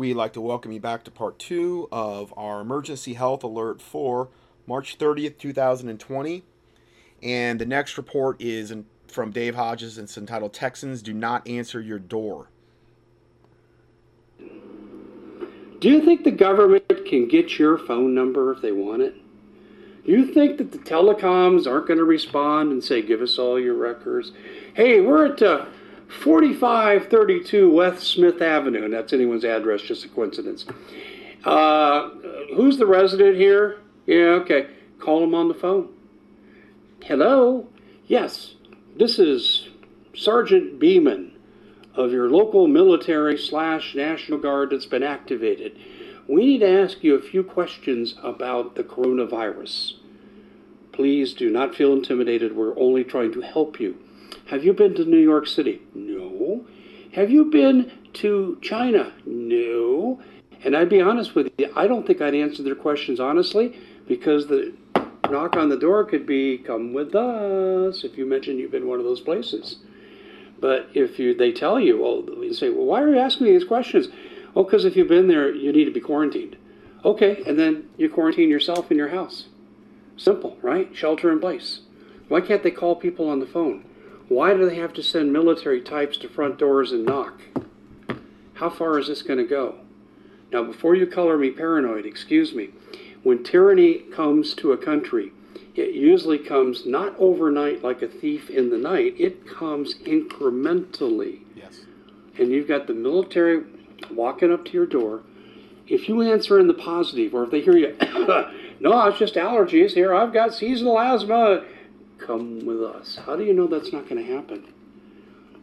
We'd like to welcome you back to part two of our emergency health alert for March 30th, 2020. And the next report is from Dave Hodges. And it's entitled Texans Do Not Answer Your Door. Do you think the government can get your phone number if they want it? Do you think that the telecoms aren't going to respond and say, give us all your records? Hey, we're at uh, 4532 West Smith Avenue, and that's anyone's address, just a coincidence. Uh, who's the resident here? Yeah, okay. Call him on the phone. Hello? Yes, this is Sergeant Beeman of your local military slash National Guard that's been activated. We need to ask you a few questions about the coronavirus. Please do not feel intimidated. We're only trying to help you. Have you been to New York City? No. Have you been to China? No. And I'd be honest with you, I don't think I'd answer their questions honestly because the knock on the door could be come with us if you mention you've been one of those places. But if you they tell you, well, you say, well, why are you asking me these questions? Oh, because if you've been there, you need to be quarantined. Okay, and then you quarantine yourself in your house. Simple, right? Shelter in place. Why can't they call people on the phone? Why do they have to send military types to front doors and knock? How far is this going to go? Now, before you color me paranoid, excuse me, when tyranny comes to a country, it usually comes not overnight like a thief in the night, it comes incrementally. Yes. And you've got the military walking up to your door. If you answer in the positive, or if they hear you, no, it's just allergies here, I've got seasonal asthma, come with us. How do you know that's not going to happen?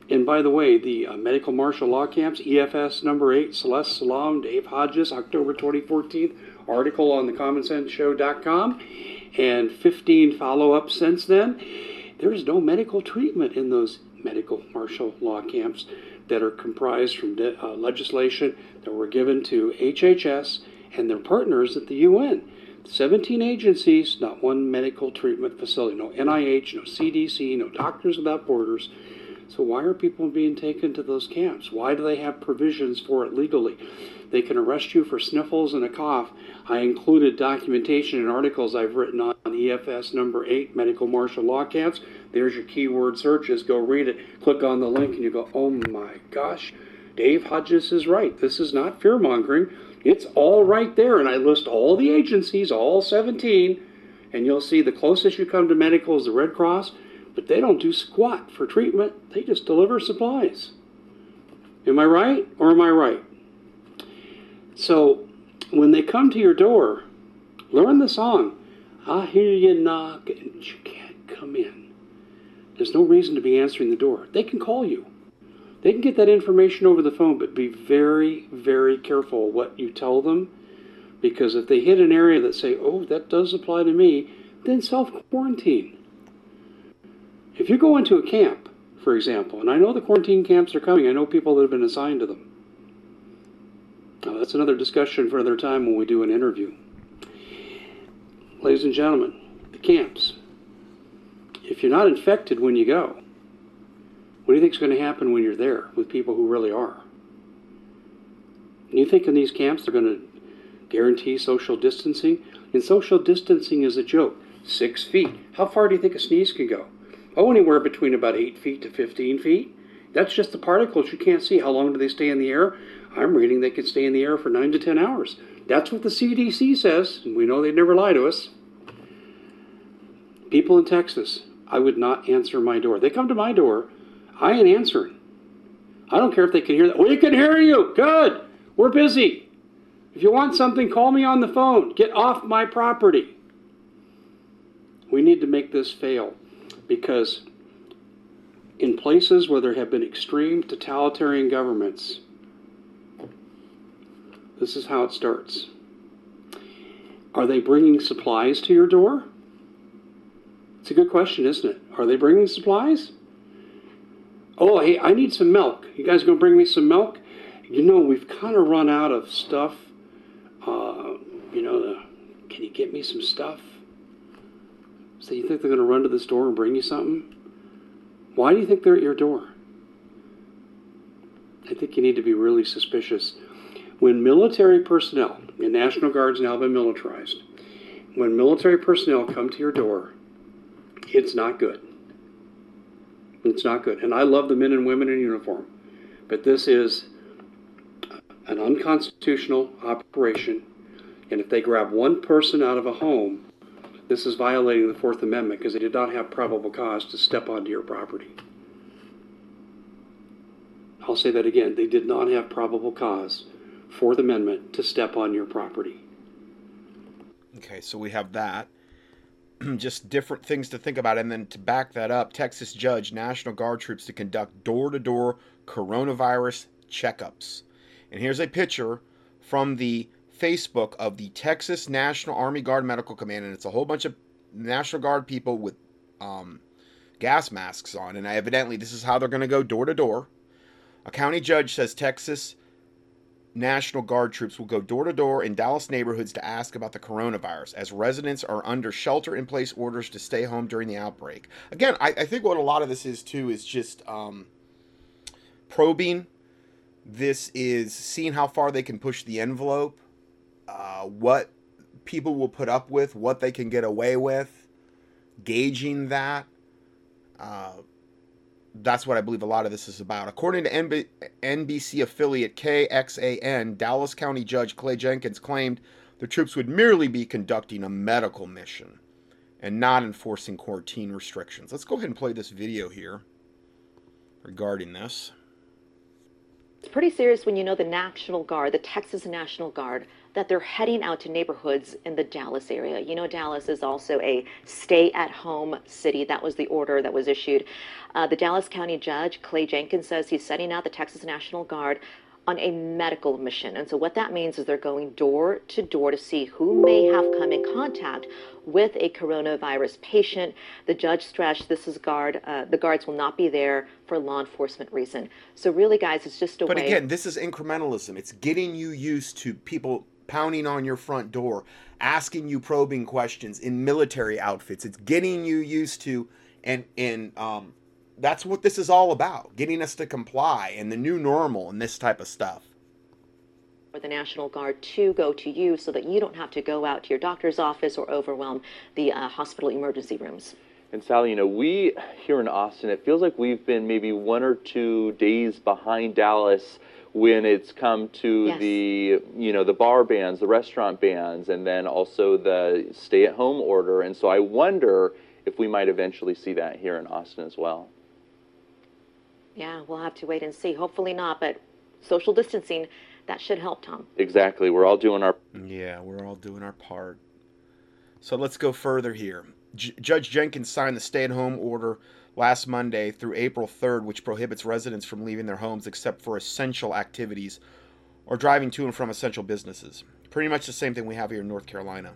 And by the way, the uh, medical martial law camps, EFS number eight, Celeste Solum, Dave Hodges, October 2014, article on thecommonsenseshow.com, and 15 follow ups since then. There is no medical treatment in those medical martial law camps that are comprised from de- uh, legislation that were given to HHS and their partners at the UN. 17 agencies, not one medical treatment facility, no NIH, no CDC, no Doctors Without Borders. So, why are people being taken to those camps? Why do they have provisions for it legally? They can arrest you for sniffles and a cough. I included documentation and articles I've written on EFS number 8 medical martial law camps. There's your keyword searches. Go read it. Click on the link and you go, oh my gosh, Dave Hodges is right. This is not fear mongering. It's all right there. And I list all the agencies, all 17, and you'll see the closest you come to medical is the Red Cross, but they don't do squat for treatment, they just deliver supplies. Am I right or am I right? So when they come to your door, learn the song. I hear you knock and you can't come in. There's no reason to be answering the door. They can call you. They can get that information over the phone, but be very, very careful what you tell them. Because if they hit an area that say, oh, that does apply to me, then self quarantine. If you go into a camp, for example, and I know the quarantine camps are coming, I know people that have been assigned to them. Now, that's another discussion for another time when we do an interview. Ladies and gentlemen, the camps. If you're not infected when you go, what do you think is going to happen when you're there with people who really are? And you think in these camps they're going to guarantee social distancing? And social distancing is a joke. Six feet. How far do you think a sneeze can go? Oh, anywhere between about 8 feet to 15 feet. That's just the particles you can't see. How long do they stay in the air? I'm reading they could stay in the air for 9 to 10 hours. That's what the CDC says, and we know they never lie to us. People in Texas, I would not answer my door. They come to my door I ain't answering. I don't care if they can hear that. We can hear you. Good. We're busy. If you want something, call me on the phone. Get off my property. We need to make this fail because in places where there have been extreme totalitarian governments, this is how it starts. Are they bringing supplies to your door? It's a good question, isn't it? Are they bringing supplies? Oh, hey, I need some milk. You guys gonna bring me some milk? You know, we've kind of run out of stuff. Uh, you know, the, can you get me some stuff? So you think they're gonna run to the store and bring you something? Why do you think they're at your door? I think you need to be really suspicious. When military personnel, and National Guard's now been militarized, when military personnel come to your door, it's not good. It's not good. And I love the men and women in uniform, but this is an unconstitutional operation. And if they grab one person out of a home, this is violating the Fourth Amendment because they did not have probable cause to step onto your property. I'll say that again. They did not have probable cause, Fourth Amendment, to step on your property. Okay, so we have that. Just different things to think about. And then to back that up, Texas judge National Guard troops to conduct door to door coronavirus checkups. And here's a picture from the Facebook of the Texas National Army Guard Medical Command. And it's a whole bunch of National Guard people with um, gas masks on. And evidently, this is how they're going to go door to door. A county judge says Texas National Guard troops will go door to door in Dallas neighborhoods to ask about the coronavirus as residents are under shelter in place orders to stay home during the outbreak. Again, I, I think what a lot of this is too is just um, probing. This is seeing how far they can push the envelope, uh, what people will put up with, what they can get away with, gauging that. Uh, that's what I believe a lot of this is about. According to NB- NBC affiliate KXAN, Dallas County Judge Clay Jenkins claimed the troops would merely be conducting a medical mission and not enforcing quarantine restrictions. Let's go ahead and play this video here regarding this. It's pretty serious when you know the National Guard, the Texas National Guard, that they're heading out to neighborhoods in the Dallas area. You know, Dallas is also a stay at home city. That was the order that was issued. Uh, the Dallas County Judge, Clay Jenkins, says he's setting out the Texas National Guard on a medical mission. And so what that means is they're going door to door to see who may have come in contact with a coronavirus patient. The judge stressed this is guard. Uh, the guards will not be there for law enforcement reason. So really, guys, it's just a but way. But again, this is incrementalism. It's getting you used to people pounding on your front door, asking you probing questions in military outfits. It's getting you used to, and and um, that's what this is all about: getting us to comply and the new normal and this type of stuff. For the National Guard to go to you, so that you don't have to go out to your doctor's office or overwhelm the uh, hospital emergency rooms. And Sally, you know, we here in Austin, it feels like we've been maybe one or two days behind Dallas when it's come to yes. the you know the bar bans, the restaurant bans, and then also the stay-at-home order. And so I wonder if we might eventually see that here in Austin as well. Yeah, we'll have to wait and see. Hopefully not, but social distancing that should help, Tom. Exactly. We're all doing our Yeah, we're all doing our part. So let's go further here. J- Judge Jenkins signed the stay-at-home order last Monday through April 3rd, which prohibits residents from leaving their homes except for essential activities or driving to and from essential businesses. Pretty much the same thing we have here in North Carolina.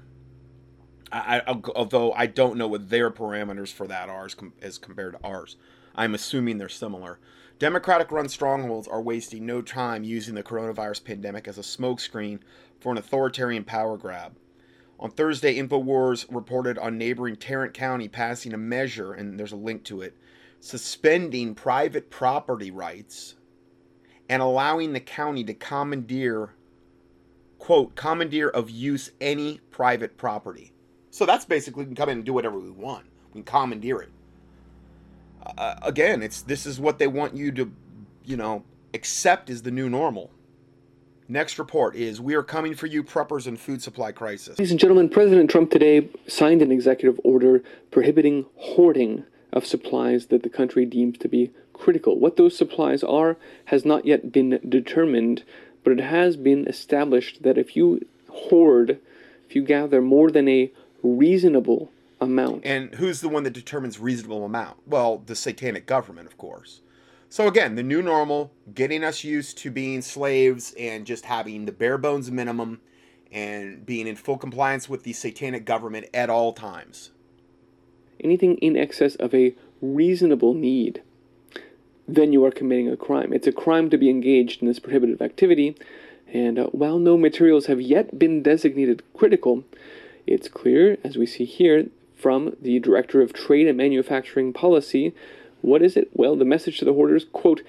I, I, although I don't know what their parameters for that are as, com- as compared to ours. I'm assuming they're similar. Democratic run strongholds are wasting no time using the coronavirus pandemic as a smokescreen for an authoritarian power grab. On Thursday, InfoWars reported on neighboring Tarrant County passing a measure, and there's a link to it, suspending private property rights and allowing the county to commandeer, quote, commandeer of use any private property. So that's basically we can come in and do whatever we want. We can commandeer it. Uh, again, it's this is what they want you to, you know, accept as the new normal. Next report is We are coming for you, preppers and food supply crisis. Ladies and gentlemen, President Trump today signed an executive order prohibiting hoarding of supplies that the country deems to be critical. What those supplies are has not yet been determined, but it has been established that if you hoard, if you gather more than a reasonable amount. And who's the one that determines reasonable amount? Well, the satanic government, of course. So again, the new normal, getting us used to being slaves and just having the bare bones minimum and being in full compliance with the satanic government at all times. Anything in excess of a reasonable need, then you are committing a crime. It's a crime to be engaged in this prohibitive activity, and uh, while no materials have yet been designated critical, it's clear, as we see here from the Director of Trade and Manufacturing Policy, what is it? Well, the message to the hoarders, quote,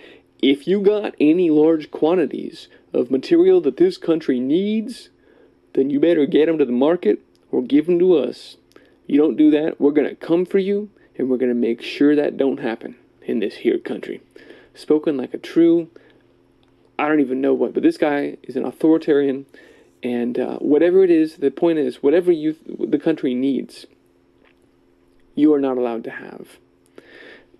if you got any large quantities of material that this country needs, then you better get them to the market or give them to us. You don't do that, we're going to come for you and we're going to make sure that don't happen in this here country. Spoken like a true, I don't even know what, but this guy is an authoritarian and uh, whatever it is, the point is, whatever you the country needs, you are not allowed to have.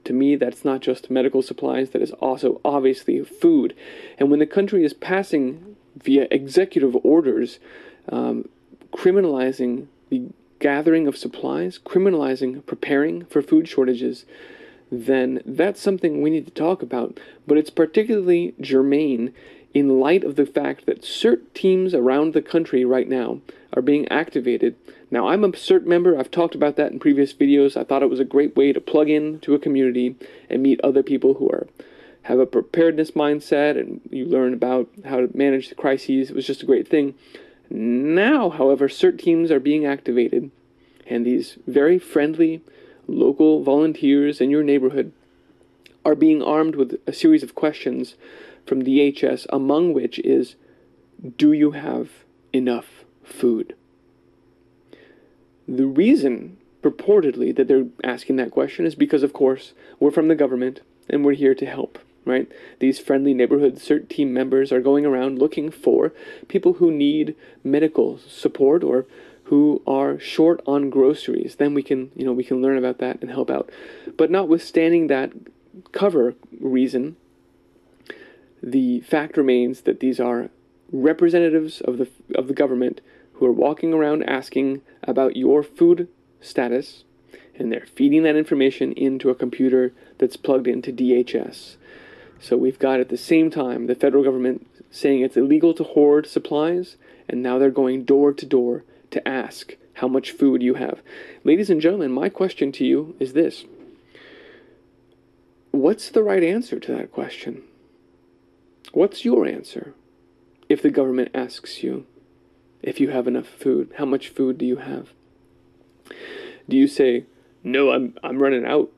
To me, that's not just medical supplies, that is also obviously food. And when the country is passing via executive orders, um, criminalizing the gathering of supplies, criminalizing preparing for food shortages, then that's something we need to talk about. But it's particularly germane in light of the fact that CERT teams around the country right now are being activated. Now, I'm a CERT member. I've talked about that in previous videos. I thought it was a great way to plug in to a community and meet other people who are have a preparedness mindset and you learn about how to manage the crises. It was just a great thing. Now, however, CERT teams are being activated and these very friendly local volunteers in your neighborhood are being armed with a series of questions from DHS, among which is Do you have enough food? The reason, purportedly, that they're asking that question is because, of course, we're from the government and we're here to help, right? These friendly neighborhood CERT team members are going around looking for people who need medical support or who are short on groceries. Then we can, you know, we can learn about that and help out. But notwithstanding that cover reason, the fact remains that these are representatives of the of the government who are walking around asking about your food status and they're feeding that information into a computer that's plugged into DHS. So we've got at the same time the federal government saying it's illegal to hoard supplies and now they're going door to door to ask how much food you have. Ladies and gentlemen, my question to you is this. What's the right answer to that question? What's your answer if the government asks you if you have enough food? How much food do you have? Do you say, "No, I'm I'm running out.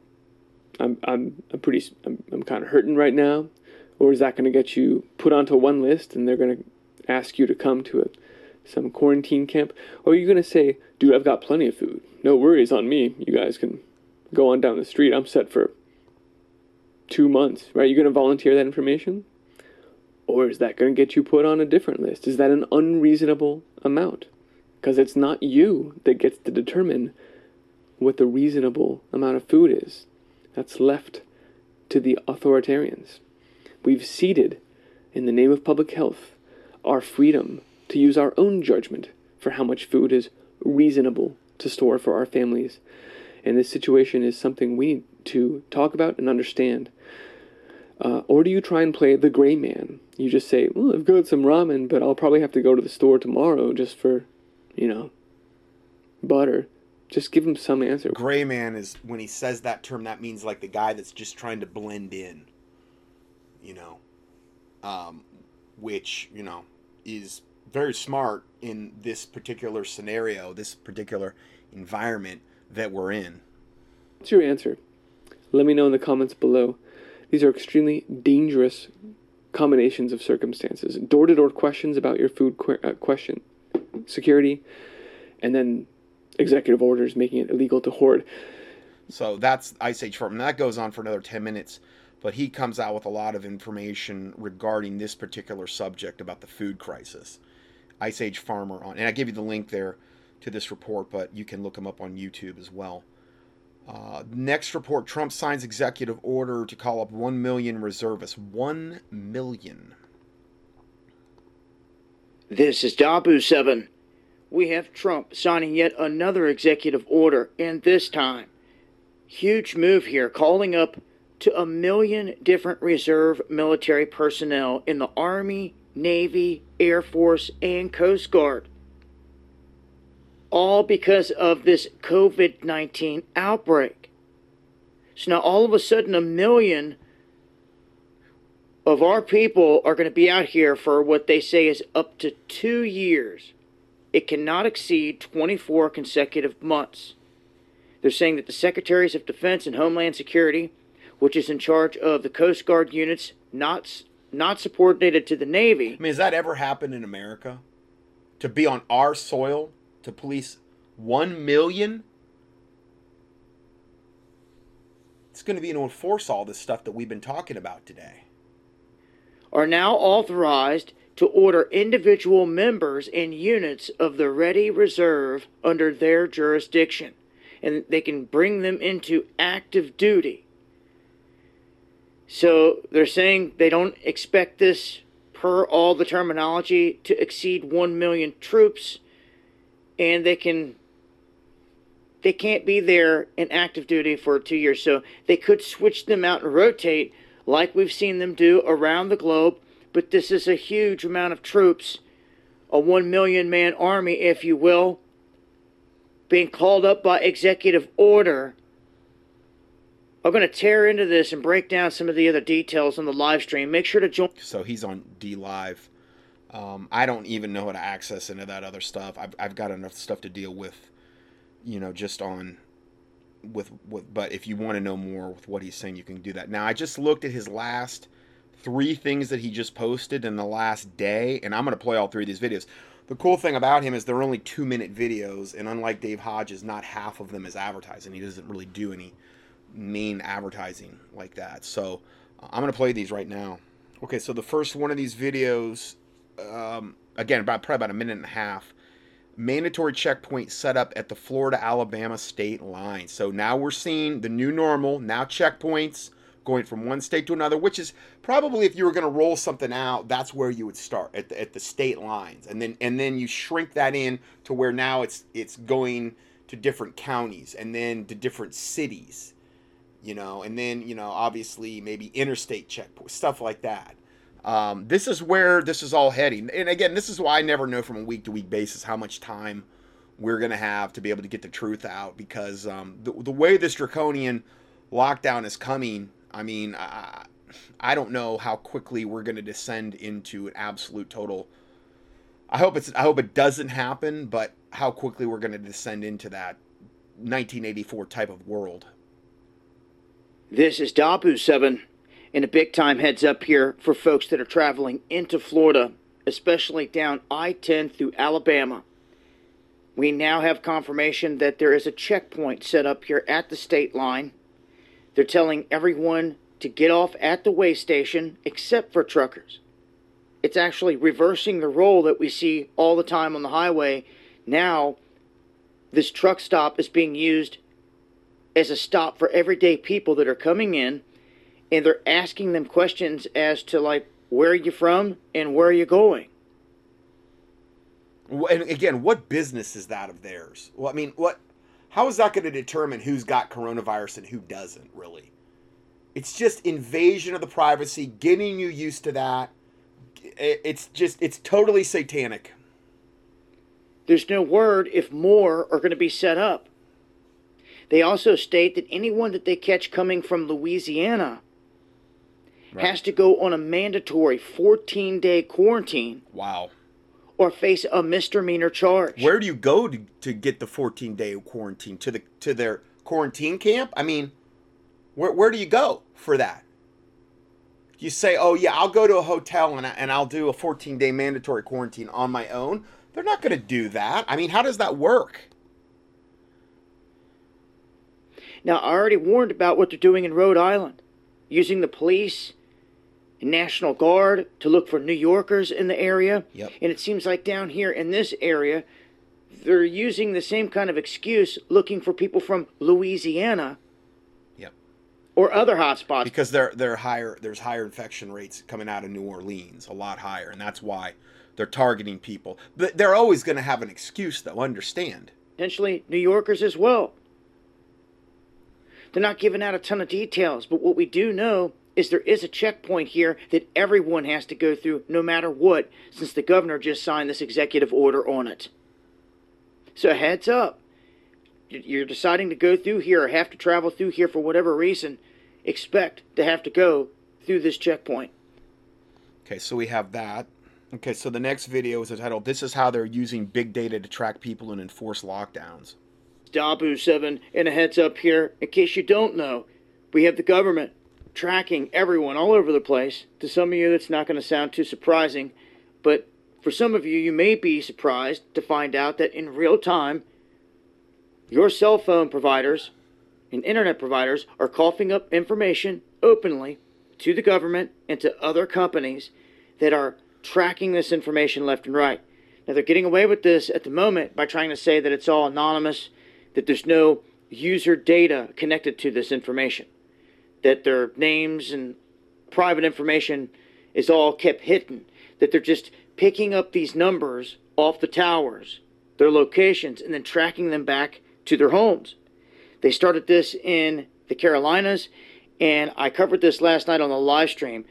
I'm I'm I'm pretty I'm, I'm kind of hurting right now," or is that going to get you put onto one list and they're going to ask you to come to some quarantine camp? Or are you going to say, "Dude, I've got plenty of food. No worries on me. You guys can go on down the street. I'm set for two months." Right? You're going to volunteer that information? Or is that going to get you put on a different list? Is that an unreasonable amount? Because it's not you that gets to determine what the reasonable amount of food is. That's left to the authoritarians. We've ceded, in the name of public health, our freedom to use our own judgment for how much food is reasonable to store for our families. And this situation is something we need to talk about and understand. Uh, or do you try and play the gray man? You just say, well, I've got some ramen, but I'll probably have to go to the store tomorrow just for, you know, butter. Just give him some answer. Gray man is when he says that term, that means like the guy that's just trying to blend in, you know, um, which, you know, is very smart in this particular scenario, this particular environment that we're in. What's your answer? Let me know in the comments below. These are extremely dangerous combinations of circumstances. Door to door questions about your food qu- uh, question security, and then executive orders making it illegal to hoard. So that's Ice Age Farm. And that goes on for another 10 minutes, but he comes out with a lot of information regarding this particular subject about the food crisis. Ice Age Farmer on, and I give you the link there to this report, but you can look him up on YouTube as well. Uh, next report Trump signs executive order to call up 1 million reservists. 1 million. This is Dahboo 7. We have Trump signing yet another executive order, and this time, huge move here, calling up to a million different reserve military personnel in the Army, Navy, Air Force, and Coast Guard all because of this COVID 19 outbreak. So now all of a sudden, a million of our people are going to be out here for what they say is up to two years. It cannot exceed 24 consecutive months. They're saying that the Secretaries of Defense and Homeland Security, which is in charge of the Coast Guard units not not subordinated to the Navy. I mean, has that ever happened in America? To be on our soil to police one million? It's going to be to enforce all this stuff that we've been talking about today. Are now authorized to order individual members and units of the Ready Reserve under their jurisdiction, and they can bring them into active duty. So they're saying they don't expect this, per all the terminology, to exceed 1 million troops, and they can. They can't be there in active duty for two years, so they could switch them out and rotate like we've seen them do around the globe but this is a huge amount of troops, a one million man army, if you will, being called up by executive order. I'm going to tear into this and break down some of the other details on the live stream. Make sure to join. So he's on DLive. Um, I don't even know how to access into that other stuff. I've, I've got enough stuff to deal with, you know, just on with with. But if you want to know more with what he's saying, you can do that. Now I just looked at his last three things that he just posted in the last day, and I'm going to play all three of these videos. The cool thing about him is they're only two minute videos, and unlike Dave Hodges, not half of them is advertising. He doesn't really do any main advertising like that. So I'm going to play these right now. Okay, so the first one of these videos, um, again, about probably about a minute and a half. Mandatory checkpoint set up at the Florida Alabama state line. So now we're seeing the new normal. Now checkpoints going from one state to another, which is probably if you were going to roll something out, that's where you would start at the, at the state lines, and then and then you shrink that in to where now it's it's going to different counties and then to different cities, you know, and then you know obviously maybe interstate checkpoints, stuff like that. Um, this is where this is all heading, and again, this is why I never know from a week to week basis how much time we're going to have to be able to get the truth out because um, the, the way this draconian lockdown is coming I mean, I, I don't know how quickly we're going to descend into an absolute total. I hope it's. I hope it doesn't happen, but how quickly we're going to descend into that 1984 type of world. This is Dahboo Seven, and a big time heads up here for folks that are traveling into Florida, especially down I-10 through Alabama. We now have confirmation that there is a checkpoint set up here at the state line they're telling everyone to get off at the way station except for truckers. It's actually reversing the role that we see all the time on the highway. Now, this truck stop is being used as a stop for everyday people that are coming in and they're asking them questions as to like where are you from and where are you going and again what business is that of theirs well i mean what how is that going to determine who's got coronavirus and who doesn't, really? It's just invasion of the privacy, getting you used to that. It's just, it's totally satanic. There's no word if more are going to be set up. They also state that anyone that they catch coming from Louisiana right. has to go on a mandatory 14 day quarantine. Wow or face a misdemeanor charge. Where do you go to, to get the 14 day quarantine? To the to their quarantine camp? I mean, where, where do you go for that? You say, oh, yeah, I'll go to a hotel and, I, and I'll do a 14 day mandatory quarantine on my own. They're not going to do that. I mean, how does that work? Now, I already warned about what they're doing in Rhode Island, using the police National Guard to look for New Yorkers in the area. Yep. And it seems like down here in this area, they're using the same kind of excuse looking for people from Louisiana. Yep. Or other hotspots. Because they're they're higher there's higher infection rates coming out of New Orleans, a lot higher, and that's why they're targeting people. But they're always going to have an excuse though, understand. Potentially New Yorkers as well. They're not giving out a ton of details, but what we do know is there is a checkpoint here that everyone has to go through no matter what, since the governor just signed this executive order on it. So, heads up. You're deciding to go through here or have to travel through here for whatever reason, expect to have to go through this checkpoint. Okay, so we have that. Okay, so the next video is entitled This is How They're Using Big Data to Track People and Enforce Lockdowns. Dahboo 7, and a heads up here, in case you don't know, we have the government tracking everyone all over the place. To some of you, that's not going to sound too surprising, but for some of you, you may be surprised to find out that in real time, your cell phone providers and internet providers are coughing up information openly to the government and to other companies that are tracking this information left and right. Now, they're getting away with this at the moment by trying to say that it's all anonymous, that there's no user data connected to this information, that their names and private information is all kept hidden, that they're just picking up these numbers off the towers, their locations, and then tracking them back to their homes. They started this in the Carolinas, and I covered this last night on the live stream.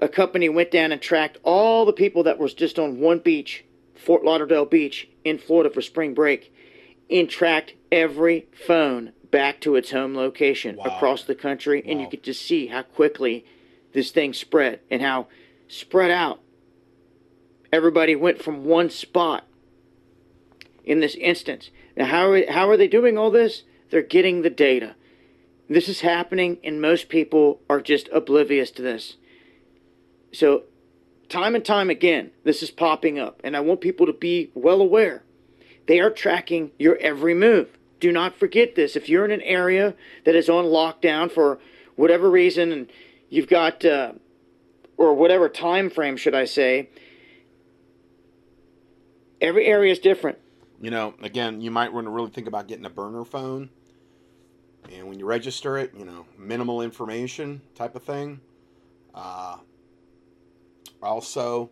A company went down and tracked all the people that was just on one beach, Fort Lauderdale Beach in Florida for spring break, and tracked every phone back to its home location wow. across the country. Wow. And you could just see how quickly this thing spread and how spread out everybody went from one spot in this instance. Now, how are, how are they doing all this? They're getting the data. This is happening, and most people are just oblivious to this. So, time and time again, this is popping up, and I want people to be well aware. They are tracking your every move. Do not forget this. If you're in an area that is on lockdown for whatever reason, and you've got, uh, or whatever time frame, should I say, every area is different. You know, again, you might want to really think about getting a burner phone. And when you register it, you know, minimal information type of thing. Uh, also,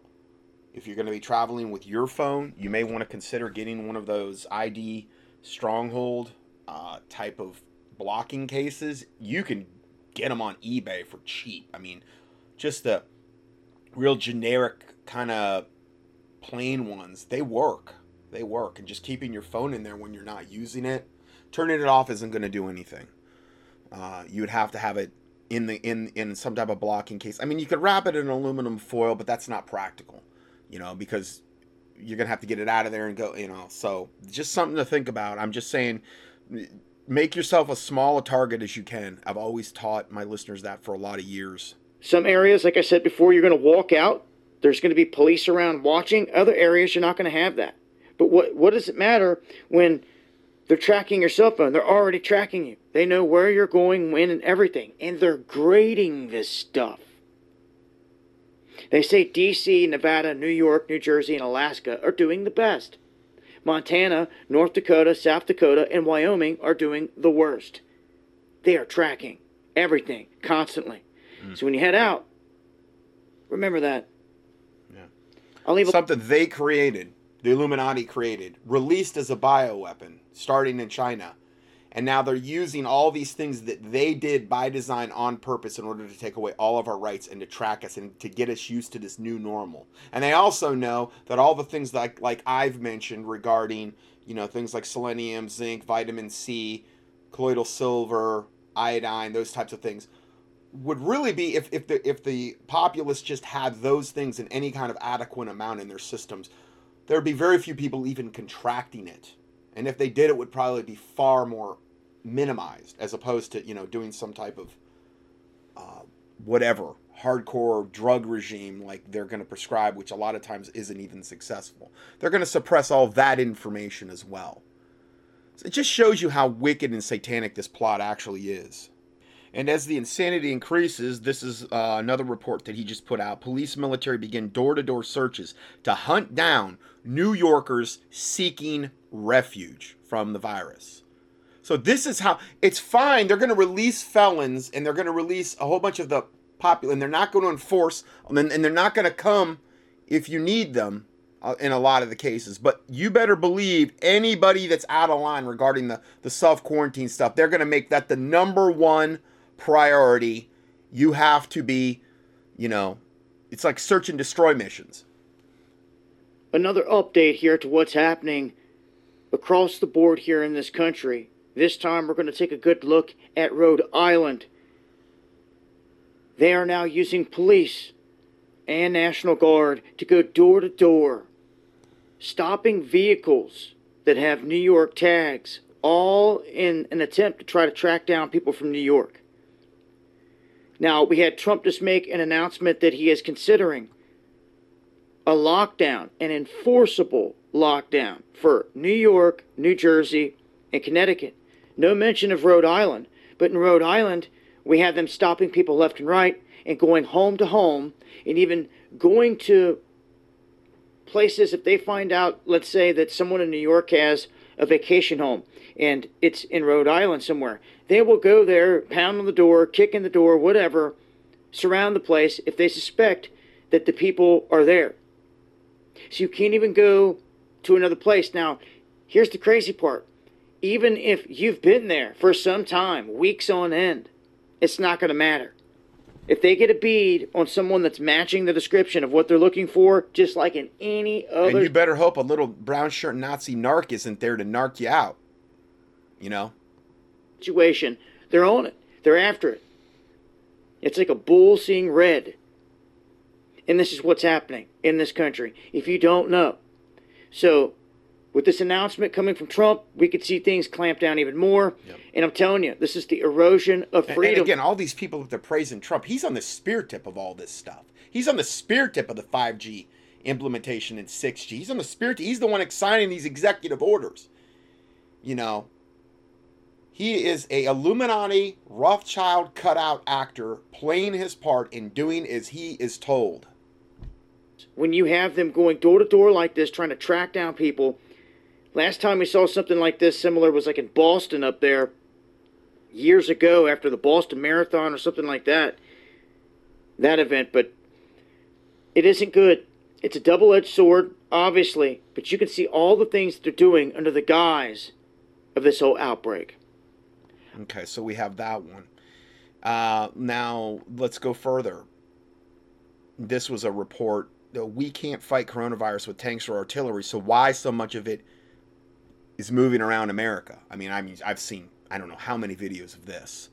if you're going to be traveling with your phone, you may want to consider getting one of those ID stronghold uh, type of blocking cases. You can get them on eBay for cheap. I mean, just the real generic kind of plain ones, they work they work. And just keeping your phone in there when you're not using it, turning it off isn't going to do anything. Uh, you would have to have it in the in in some type of blocking case. I mean, you could wrap it in aluminum foil, but that's not practical, you know, because you're gonna have to get it out of there and go, you know. So just something to think about. I'm just saying, make yourself as small a target as you can. I've always taught my listeners that for a lot of years. Some areas, like I said before, you're gonna walk out. There's gonna be police around watching. Other areas, you're not gonna have that. But what, what does it matter when they're tracking your cell phone? They're already tracking you. They know where you're going, when, and everything. And they're grading this stuff. They say DC, Nevada, New York, New Jersey, and Alaska are doing the best. Montana, North Dakota, South Dakota, and Wyoming are doing the worst. They are tracking everything constantly. Mm. So when you head out, remember that. Yeah. I'll leave something a- they created the Illuminati created, released as a bioweapon, starting in China. And now they're using all these things that they did by design on purpose in order to take away all of our rights and to track us and to get us used to this new normal. And they also know that all the things like like I've mentioned regarding, you know, things like selenium, zinc, vitamin C, colloidal silver, iodine, those types of things would really be if, if the if the populace just had those things in any kind of adequate amount in their systems there would be very few people even contracting it. And if they did, it would probably be far more minimized as opposed to, you know, doing some type of uh, whatever hardcore drug regime like they're going to prescribe, which a lot of times isn't even successful. They're going to suppress all that information as well. So it just shows you how wicked and satanic this plot actually is. And as the insanity increases, this is uh, another report that he just put out. Police military begin door to door searches to hunt down New Yorkers seeking refuge from the virus. So this is how it's fine. They're going to release felons and they're going to release a whole bunch of the popular, and they're not going to enforce, and they're not going to come if you need them uh, in a lot of the cases. But you better believe anybody that's out of line regarding the, the self quarantine stuff, they're going to make that the number one priority. You have to be, you know, it's like search and destroy missions. Another update here to what's happening across the board here in this country. This time we're going to take a good look at Rhode Island. They are now using police and National Guard to go door to door, stopping vehicles that have New York tags, all in an attempt to try to track down people from New York. Now, we had Trump just make an announcement that he is considering a lockdown, an enforceable lockdown for New York, New Jersey, and Connecticut. No mention of Rhode Island, but in Rhode Island, we have them stopping people left and right and going home to home and even going to places if they find out, let's say, that someone in New York has a vacation home and it's in Rhode Island somewhere, they will go there, pound on the door, kick in the door, whatever, surround the place if they suspect that the people are there. So you can't even go to another place. Now, here's the crazy part. Even if you've been there for some time, weeks on end, it's not going to matter. If they get a bead on someone that's matching the description of what they're looking for, just like in any other. And you better hope a little brown shirt Nazi narc isn't there to narc you out. You know? Situation, they're on it. They're after it. It's like a bull seeing red. And this is what's happening in this country. If you don't know. So with this announcement coming from Trump, we could see things clamp down even more. Yep. And I'm telling you, this is the erosion of freedom. And again, all these people that they're praising Trump, he's on the spear tip of all this stuff. He's on the spear tip of the 5G implementation and 6G. He's on the spear tip. He's the one signing these executive orders. You know, he is a Illuminati Rothschild cutout actor playing his part and doing as he is told. When you have them going door to door like this, trying to track down people Last time we saw something like this similar was like in Boston up there years ago after the Boston Marathon or something like that. That event, but it isn't good. It's a double edged sword, obviously, but you can see all the things they're doing under the guise of this whole outbreak. Okay, so we have that one. Uh, now, let's go further. This was a report we can't fight coronavirus with tanks or artillery, so why so much of it is moving around America. I mean, I mean, I've seen I don't know how many videos of this.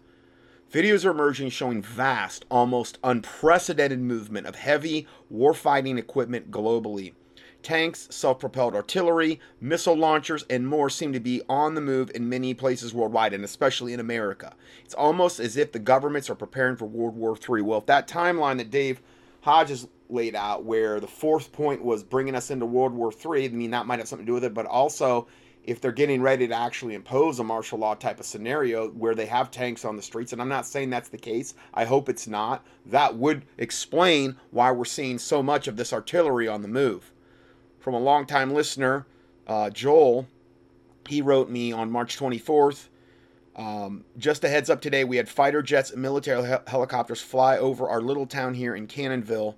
Videos are emerging showing vast, almost unprecedented movement of heavy warfighting equipment globally. Tanks, self propelled artillery, missile launchers, and more seem to be on the move in many places worldwide, and especially in America. It's almost as if the governments are preparing for World War III. Well, if that timeline that Dave Hodges laid out, where the fourth point was bringing us into World War III, I mean, that might have something to do with it, but also if they're getting ready to actually impose a martial law type of scenario where they have tanks on the streets, and I'm not saying that's the case, I hope it's not, that would explain why we're seeing so much of this artillery on the move. From a longtime listener, uh, Joel, he wrote me on March 24th. Um, just a heads up today, we had fighter jets and military hel- helicopters fly over our little town here in Cannonville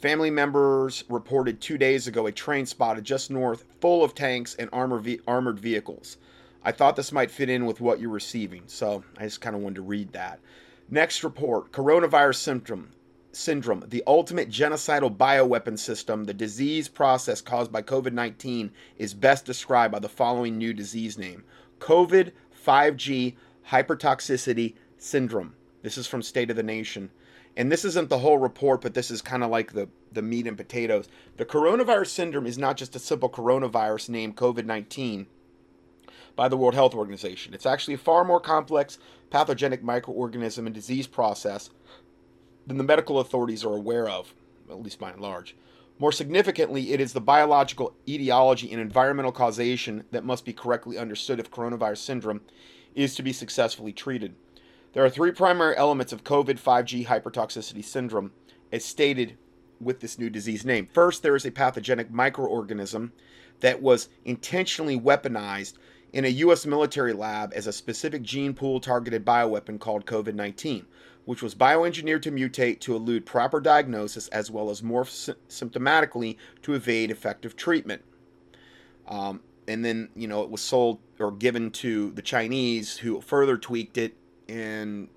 Family members reported two days ago a train spotted just north full of tanks and armor ve- armored vehicles. I thought this might fit in with what you're receiving, so I just kind of wanted to read that. Next report coronavirus symptom. Syndrome, the ultimate genocidal bioweapon system, the disease process caused by COVID 19, is best described by the following new disease name COVID 5G hypertoxicity syndrome. This is from State of the Nation and this isn't the whole report, but this is kind of like the, the meat and potatoes. The coronavirus syndrome is not just a simple coronavirus named COVID 19 by the World Health Organization. It's actually a far more complex pathogenic microorganism and disease process than the medical authorities are aware of, at least by and large. More significantly, it is the biological etiology and environmental causation that must be correctly understood if coronavirus syndrome is to be successfully treated. There are three primary elements of COVID 5G hypertoxicity syndrome, as stated with this new disease name. First, there is a pathogenic microorganism that was intentionally weaponized in a U.S. military lab as a specific gene pool targeted bioweapon called COVID 19, which was bioengineered to mutate to elude proper diagnosis as well as morph sy- symptomatically to evade effective treatment. Um, and then, you know, it was sold or given to the Chinese who further tweaked it in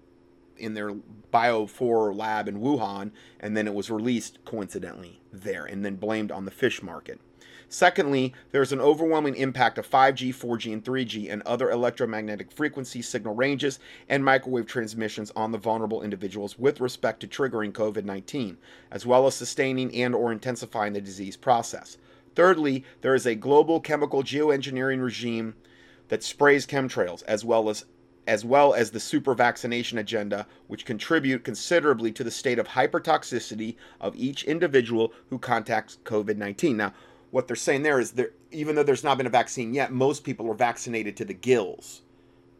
in their Bio 4 lab in Wuhan, and then it was released coincidentally there, and then blamed on the fish market. Secondly, there's an overwhelming impact of 5G, 4G, and 3G and other electromagnetic frequency signal ranges and microwave transmissions on the vulnerable individuals with respect to triggering COVID-19, as well as sustaining and or intensifying the disease process. Thirdly, there is a global chemical geoengineering regime that sprays chemtrails as well as as well as the super vaccination agenda, which contribute considerably to the state of hypertoxicity of each individual who contacts COVID 19. Now, what they're saying there is that even though there's not been a vaccine yet, most people are vaccinated to the gills.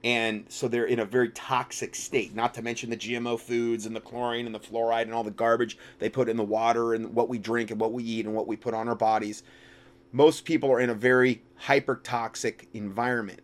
And so they're in a very toxic state, not to mention the GMO foods and the chlorine and the fluoride and all the garbage they put in the water and what we drink and what we eat and what we put on our bodies. Most people are in a very hypertoxic environment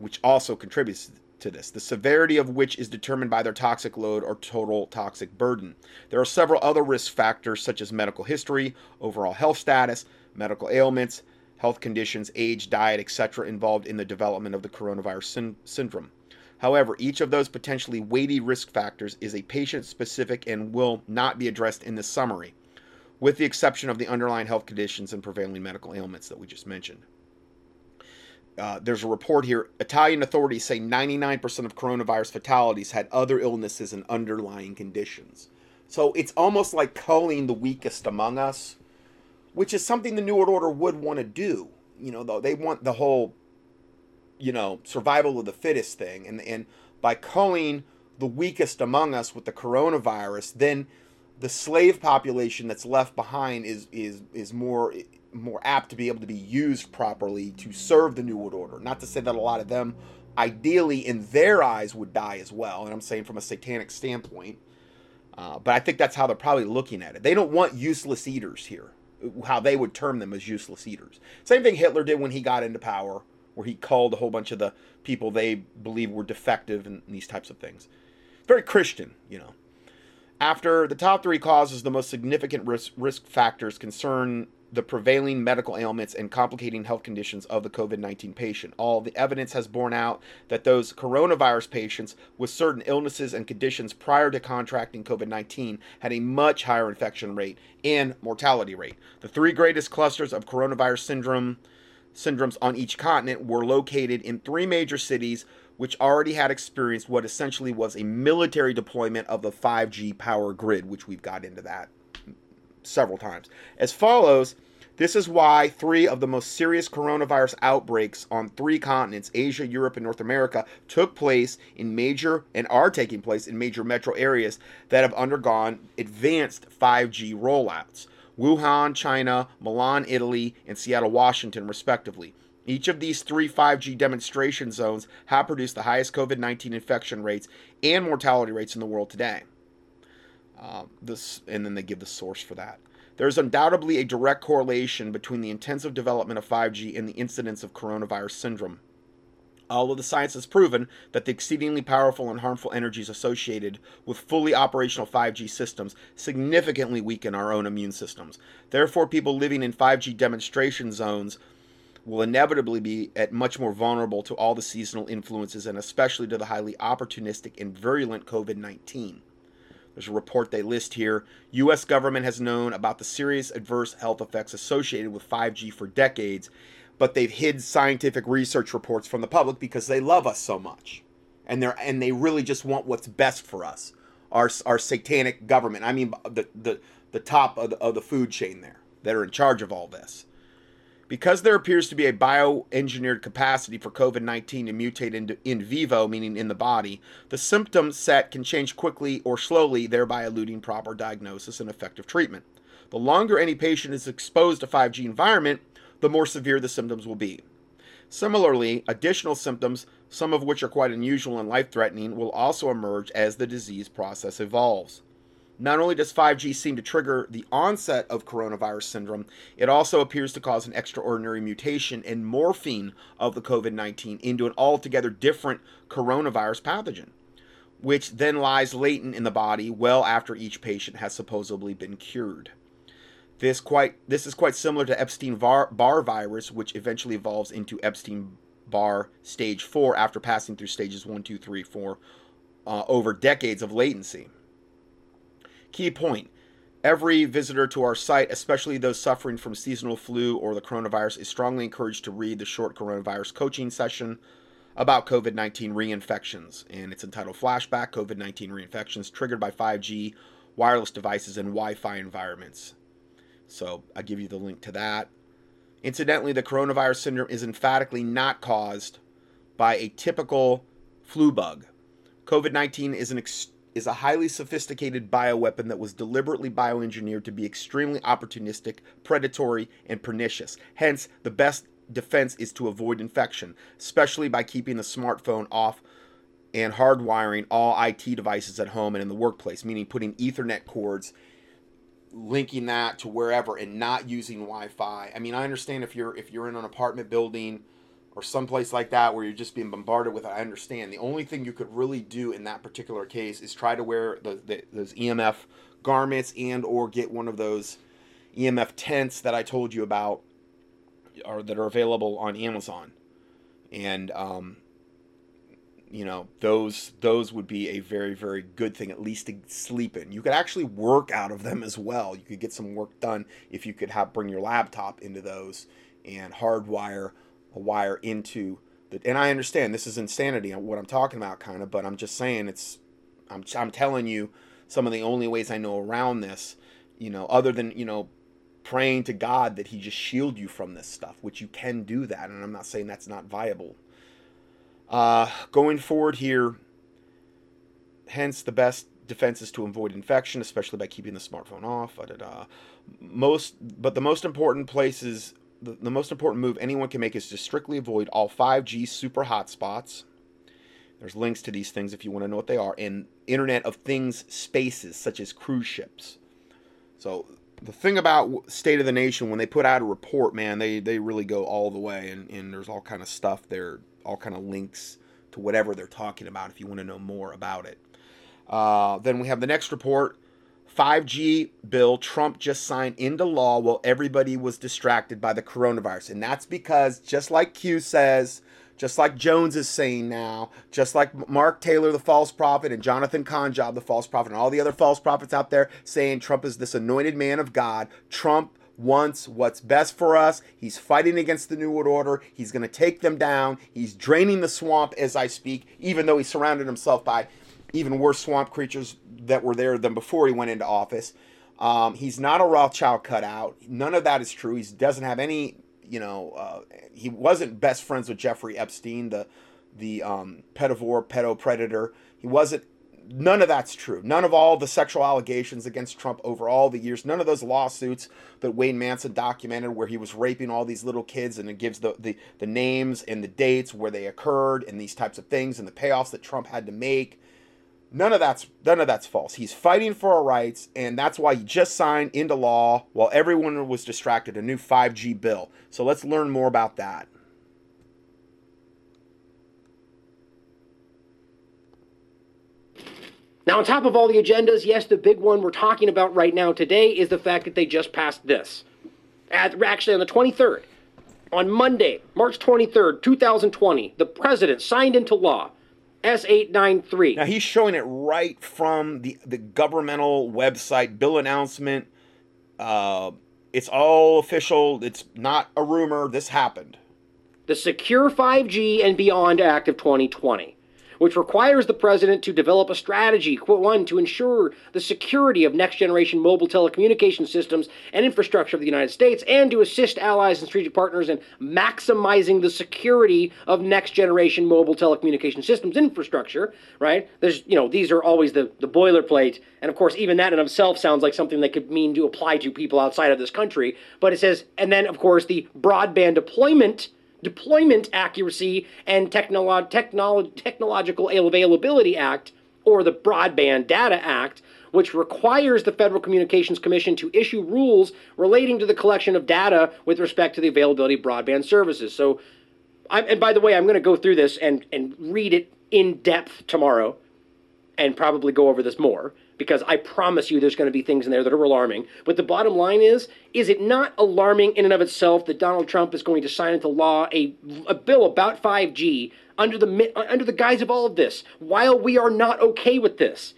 which also contributes to this, the severity of which is determined by their toxic load or total toxic burden. There are several other risk factors such as medical history, overall health status, medical ailments, health conditions, age, diet, etc., involved in the development of the coronavirus syn- syndrome. However, each of those potentially weighty risk factors is a patient specific and will not be addressed in this summary, with the exception of the underlying health conditions and prevailing medical ailments that we just mentioned. Uh, there's a report here. Italian authorities say 99% of coronavirus fatalities had other illnesses and underlying conditions. So it's almost like culling the weakest among us, which is something the New World Order would want to do. You know, though they want the whole, you know, survival of the fittest thing, and and by culling the weakest among us with the coronavirus, then the slave population that's left behind is is is more more apt to be able to be used properly to serve the New World Order. Not to say that a lot of them, ideally, in their eyes, would die as well. And I'm saying from a satanic standpoint. Uh, but I think that's how they're probably looking at it. They don't want useless eaters here, how they would term them as useless eaters. Same thing Hitler did when he got into power, where he called a whole bunch of the people they believe were defective and these types of things. Very Christian, you know. After the top three causes, the most significant risk, risk factors concern the prevailing medical ailments and complicating health conditions of the COVID 19 patient. All the evidence has borne out that those coronavirus patients with certain illnesses and conditions prior to contracting COVID 19 had a much higher infection rate and mortality rate. The three greatest clusters of coronavirus syndrome syndromes on each continent were located in three major cities which already had experienced what essentially was a military deployment of the 5G power grid, which we've got into that several times. As follows this is why three of the most serious coronavirus outbreaks on three continents, Asia, Europe, and North America, took place in major and are taking place in major metro areas that have undergone advanced 5G rollouts Wuhan, China, Milan, Italy, and Seattle, Washington, respectively. Each of these three 5G demonstration zones have produced the highest COVID 19 infection rates and mortality rates in the world today. Um, this, and then they give the source for that. There is undoubtedly a direct correlation between the intensive development of 5G and the incidence of coronavirus syndrome. Although the science has proven that the exceedingly powerful and harmful energies associated with fully operational 5G systems significantly weaken our own immune systems. Therefore, people living in 5G demonstration zones will inevitably be at much more vulnerable to all the seasonal influences and especially to the highly opportunistic and virulent COVID 19. There's a report they list here. U.S. government has known about the serious adverse health effects associated with 5G for decades, but they've hid scientific research reports from the public because they love us so much, and they're and they really just want what's best for us. Our our satanic government. I mean, the the the top of the, of the food chain there that are in charge of all this. Because there appears to be a bioengineered capacity for COVID 19 to mutate into in vivo, meaning in the body, the symptom set can change quickly or slowly, thereby eluding proper diagnosis and effective treatment. The longer any patient is exposed to 5G environment, the more severe the symptoms will be. Similarly, additional symptoms, some of which are quite unusual and life threatening, will also emerge as the disease process evolves. Not only does 5G seem to trigger the onset of coronavirus syndrome, it also appears to cause an extraordinary mutation and morphine of the COVID 19 into an altogether different coronavirus pathogen, which then lies latent in the body well after each patient has supposedly been cured. This quite this is quite similar to Epstein-Barr virus, which eventually evolves into Epstein-Barr stage four after passing through stages one, two, three, four uh, over decades of latency. Key point Every visitor to our site, especially those suffering from seasonal flu or the coronavirus, is strongly encouraged to read the short coronavirus coaching session about COVID 19 reinfections. And it's entitled Flashback COVID 19 Reinfections Triggered by 5G, Wireless Devices, and Wi Fi Environments. So I give you the link to that. Incidentally, the coronavirus syndrome is emphatically not caused by a typical flu bug. COVID 19 is, an ex- is a highly sophisticated bioweapon that was deliberately bioengineered to be extremely opportunistic, predatory, and pernicious. Hence, the best defense is to avoid infection, especially by keeping the smartphone off and hardwiring all IT devices at home and in the workplace, meaning putting Ethernet cords linking that to wherever and not using Wi-Fi. I mean, I understand if you're if you're in an apartment building or someplace like that where you're just being bombarded with it, I understand. The only thing you could really do in that particular case is try to wear the, the, those EMF garments and or get one of those EMF tents that I told you about or that are available on Amazon. And um, you know those those would be a very very good thing at least to sleep in you could actually work out of them as well you could get some work done if you could have bring your laptop into those and hardwire a wire into the and i understand this is insanity what i'm talking about kind of but i'm just saying it's i'm, I'm telling you some of the only ways i know around this you know other than you know praying to god that he just shield you from this stuff which you can do that and i'm not saying that's not viable uh, going forward here, hence the best defense is to avoid infection, especially by keeping the smartphone off. Da-da-da. Most, but the most important places, the, the most important move anyone can make is to strictly avoid all 5G super hotspots. There's links to these things if you want to know what they are, and Internet of Things spaces such as cruise ships. So the thing about State of the Nation when they put out a report, man, they they really go all the way, and, and there's all kind of stuff there all kind of links to whatever they're talking about if you want to know more about it. Uh, then we have the next report 5G bill Trump just signed into law while everybody was distracted by the coronavirus. And that's because, just like Q says, just like Jones is saying now, just like Mark Taylor, the false prophet, and Jonathan Conjob, the false prophet, and all the other false prophets out there saying Trump is this anointed man of God, Trump wants what's best for us. He's fighting against the New World Order. He's going to take them down. He's draining the swamp as I speak, even though he surrounded himself by even worse swamp creatures that were there than before he went into office. Um, he's not a Rothschild cutout. None of that is true. He doesn't have any, you know, uh, he wasn't best friends with Jeffrey Epstein, the the um, pedivore, pedo predator. He wasn't none of that's true. None of all the sexual allegations against Trump over all the years, none of those lawsuits that Wayne Manson documented where he was raping all these little kids and it gives the, the, the names and the dates where they occurred and these types of things and the payoffs that Trump had to make. None of that's none of that's false. He's fighting for our rights, and that's why he just signed into law while everyone was distracted a new 5G bill. So let's learn more about that. Now, on top of all the agendas, yes, the big one we're talking about right now today is the fact that they just passed this. At, actually, on the 23rd, on Monday, March 23rd, 2020, the president signed into law S893. Now, he's showing it right from the, the governmental website, bill announcement. Uh, it's all official. It's not a rumor. This happened. The Secure 5G and Beyond Act of 2020 which requires the president to develop a strategy, quote one, to ensure the security of next generation mobile telecommunication systems and infrastructure of the United States, and to assist allies and strategic partners in maximizing the security of next generation mobile telecommunication systems infrastructure, right? There's, you know, these are always the, the boilerplate. And of course, even that in itself sounds like something that could mean to apply to people outside of this country. But it says, and then, of course, the broadband deployment Deployment Accuracy and Technolo- Technolo- Technological Availability Act, or the Broadband Data Act, which requires the Federal Communications Commission to issue rules relating to the collection of data with respect to the availability of broadband services. So, I'm, and by the way, I'm going to go through this and, and read it in depth tomorrow and probably go over this more because I promise you there's going to be things in there that are alarming. But the bottom line is, is it not alarming in and of itself that Donald Trump is going to sign into law a, a bill about 5G under the uh, under the guise of all of this while we are not okay with this?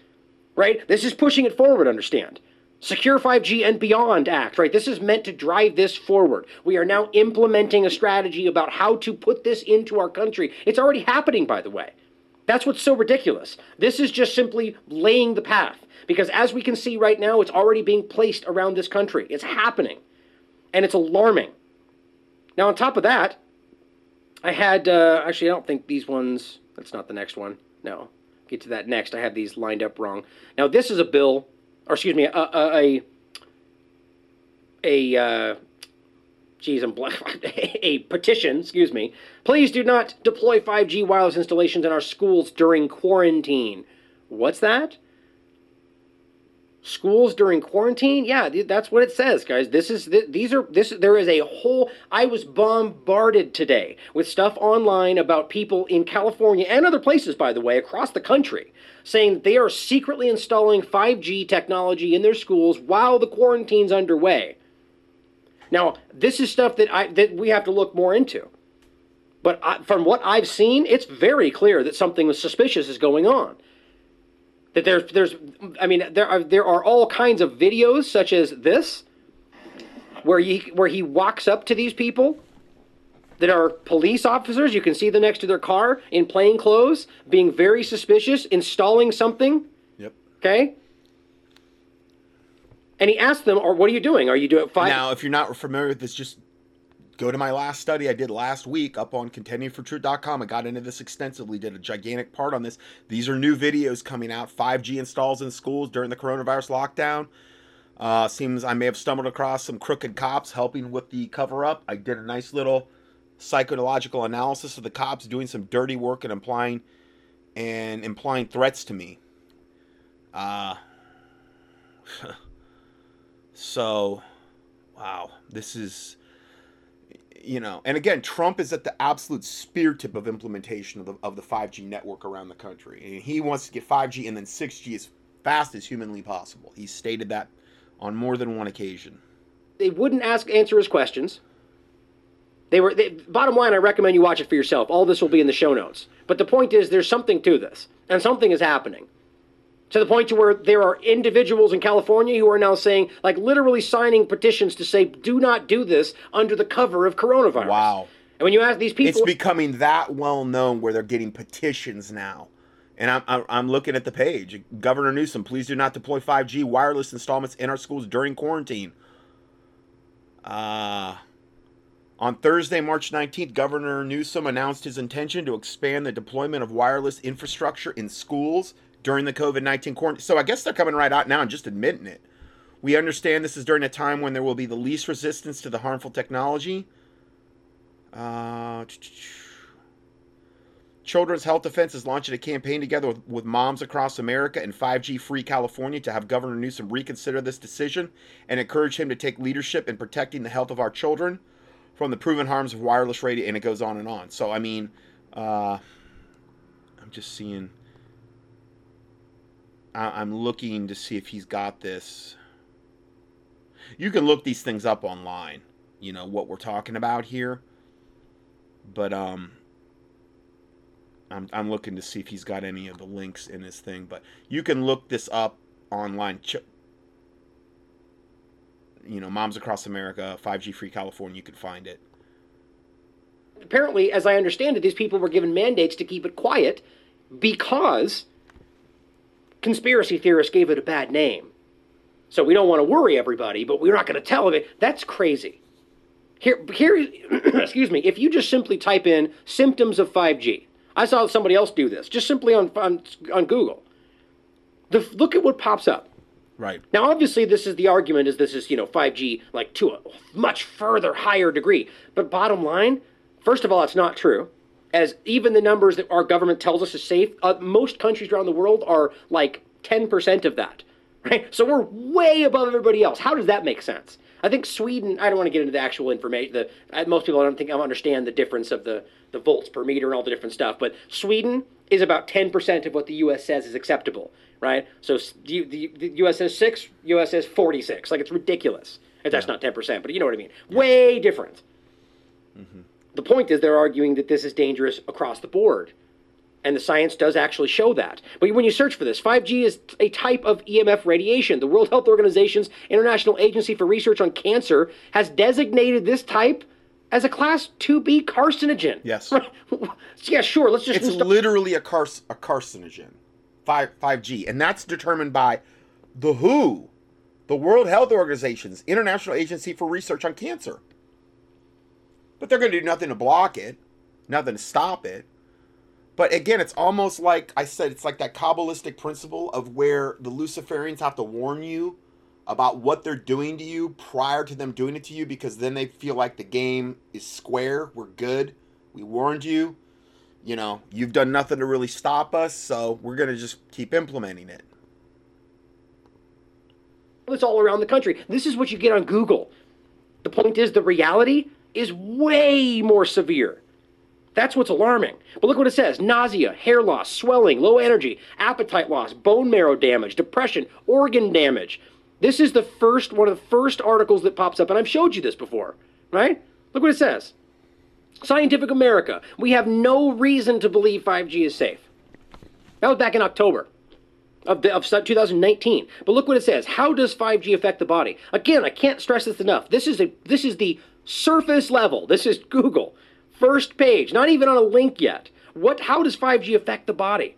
Right? This is pushing it forward, understand? Secure 5G and Beyond Act, right? This is meant to drive this forward. We are now implementing a strategy about how to put this into our country. It's already happening, by the way. That's what's so ridiculous. This is just simply laying the path. Because as we can see right now, it's already being placed around this country. It's happening. And it's alarming. Now, on top of that, I had uh, actually. I don't think these ones. That's not the next one. No, get to that next. I have these lined up wrong. Now this is a bill, or excuse me, a a a. a uh, geez, I'm a petition. Excuse me. Please do not deploy 5G wireless installations in our schools during quarantine. What's that? Schools during quarantine? Yeah that's what it says guys. This is these are this there is a whole i was bombarded today with stuff online about people in california and other places by the way across the country saying that they are secretly installing 5g technology in their schools while the quarantine's underway. Now this is stuff that i that we have to look more into. But I, from what i've seen it's very clear that something suspicious is going on that there's there's I mean there are there are all kinds of videos such as this where he where he walks up to these people that are police officers. You can see them next to their car in plain clothes, being very suspicious, installing something. Yep. Okay. And he asked them, "Or what are you doing? Are you doing five?" Now, if you're not familiar with this, just go to my last study I did last week up on contendingfortruth.com. I got into this extensively, did a gigantic part on this. These are new videos coming out 5G installs in schools during the coronavirus lockdown. Uh, seems I may have stumbled across some crooked cops helping with the cover up. I did a nice little psychological analysis of the cops doing some dirty work and implying and implying threats to me. Uh, so, wow, this is you know, and again, Trump is at the absolute spear tip of implementation of the, of the 5G network around the country. And he wants to get 5G and then 6G as fast as humanly possible. He's stated that on more than one occasion. They wouldn't ask answer his questions. They were they, bottom line. I recommend you watch it for yourself. All this will be in the show notes. But the point is, there's something to this, and something is happening to the point to where there are individuals in California who are now saying, like literally signing petitions to say, do not do this under the cover of coronavirus. Wow. And when you ask these people, it's becoming that well known where they're getting petitions now. And I'm, I'm looking at the page. Governor Newsom, please do not deploy 5G wireless installments in our schools during quarantine. Uh, on Thursday, March 19th, Governor Newsom announced his intention to expand the deployment of wireless infrastructure in schools during the COVID 19 quarantine. So I guess they're coming right out now and just admitting it. We understand this is during a time when there will be the least resistance to the harmful technology. Uh, Children's Health Defense is launching a campaign together with, with moms across America and 5G free California to have Governor Newsom reconsider this decision and encourage him to take leadership in protecting the health of our children from the proven harms of wireless radio. And it goes on and on. So, I mean, uh, I'm just seeing. I'm looking to see if he's got this. You can look these things up online, you know, what we're talking about here. But um I'm I'm looking to see if he's got any of the links in this thing, but you can look this up online. You know, Moms Across America, 5G Free California, you can find it. Apparently, as I understand it, these people were given mandates to keep it quiet because conspiracy theorists gave it a bad name. So we don't want to worry everybody, but we're not going to tell them it. That's crazy. Here, here, excuse me. If you just simply type in symptoms of 5G, I saw somebody else do this just simply on on, on Google. The, look at what pops up. Right. Now, obviously, this is the argument is this is you know 5G like to a much further higher degree. But bottom line, first of all, it's not true as even the numbers that our government tells us is safe, uh, most countries around the world are like 10% of that, right? So we're way above everybody else. How does that make sense? I think Sweden, I don't want to get into the actual information. The, uh, most people I don't think I understand the difference of the, the volts per meter and all the different stuff, but Sweden is about 10% of what the US says is acceptable, right? So the, the, the US says 6, US says 46. Like it's ridiculous. That's yeah. not 10%, but you know what I mean. Yeah. Way different. Mm-hmm. The point is, they're arguing that this is dangerous across the board. And the science does actually show that. But when you search for this, 5G is a type of EMF radiation. The World Health Organization's International Agency for Research on Cancer has designated this type as a class 2B carcinogen. Yes. yeah, sure. Let's just. It's install- literally a, car- a carcinogen. 5, 5G. And that's determined by the WHO, the World Health Organization's International Agency for Research on Cancer but they're going to do nothing to block it. nothing to stop it. But again, it's almost like I said, it's like that Kabbalistic principle of where the Luciferians have to warn you about what they're doing to you prior to them doing it to you because then they feel like the game is square. We're good. We warned you. You know, you've done nothing to really stop us, so we're going to just keep implementing it. It's all around the country. This is what you get on Google. The point is, the reality is way more severe. That's what's alarming. But look what it says nausea, hair loss, swelling, low energy, appetite loss, bone marrow damage, depression, organ damage. This is the first one of the first articles that pops up, and I've showed you this before, right? Look what it says. Scientific America, we have no reason to believe 5G is safe. That was back in October of, the, of 2019. But look what it says. How does 5G affect the body? Again, I can't stress this enough. This is a this is the surface level. This is Google. First page, not even on a link yet. What how does 5G affect the body?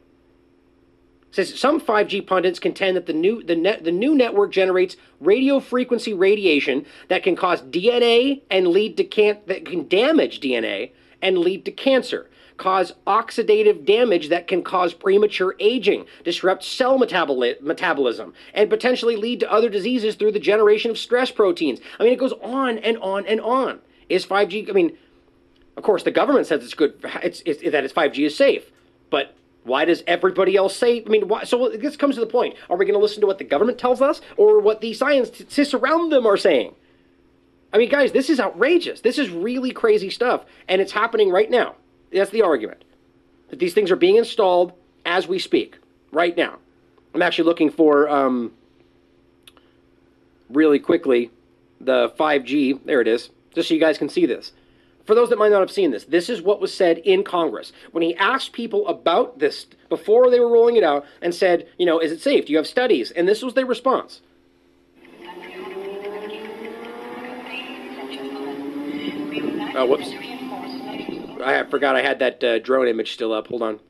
It says some 5G pundits contend that the new the net the new network generates radio frequency radiation that can cause DNA and lead to can that can damage DNA and lead to cancer cause oxidative damage that can cause premature aging, disrupt cell metaboli- metabolism, and potentially lead to other diseases through the generation of stress proteins. I mean, it goes on and on and on. Is 5G, I mean, of course, the government says it's good, it's, it's, that it's 5G is safe, but why does everybody else say? I mean, why, so this comes to the point. Are we going to listen to what the government tells us or what the scientists around them are saying? I mean, guys, this is outrageous. This is really crazy stuff, and it's happening right now. That's the argument. That these things are being installed as we speak, right now. I'm actually looking for, um, really quickly, the 5G. There it is, just so you guys can see this. For those that might not have seen this, this is what was said in Congress when he asked people about this before they were rolling it out and said, you know, is it safe? Do you have studies? And this was their response. Oh, whoops. I forgot I had that uh, drone image still up. Hold on.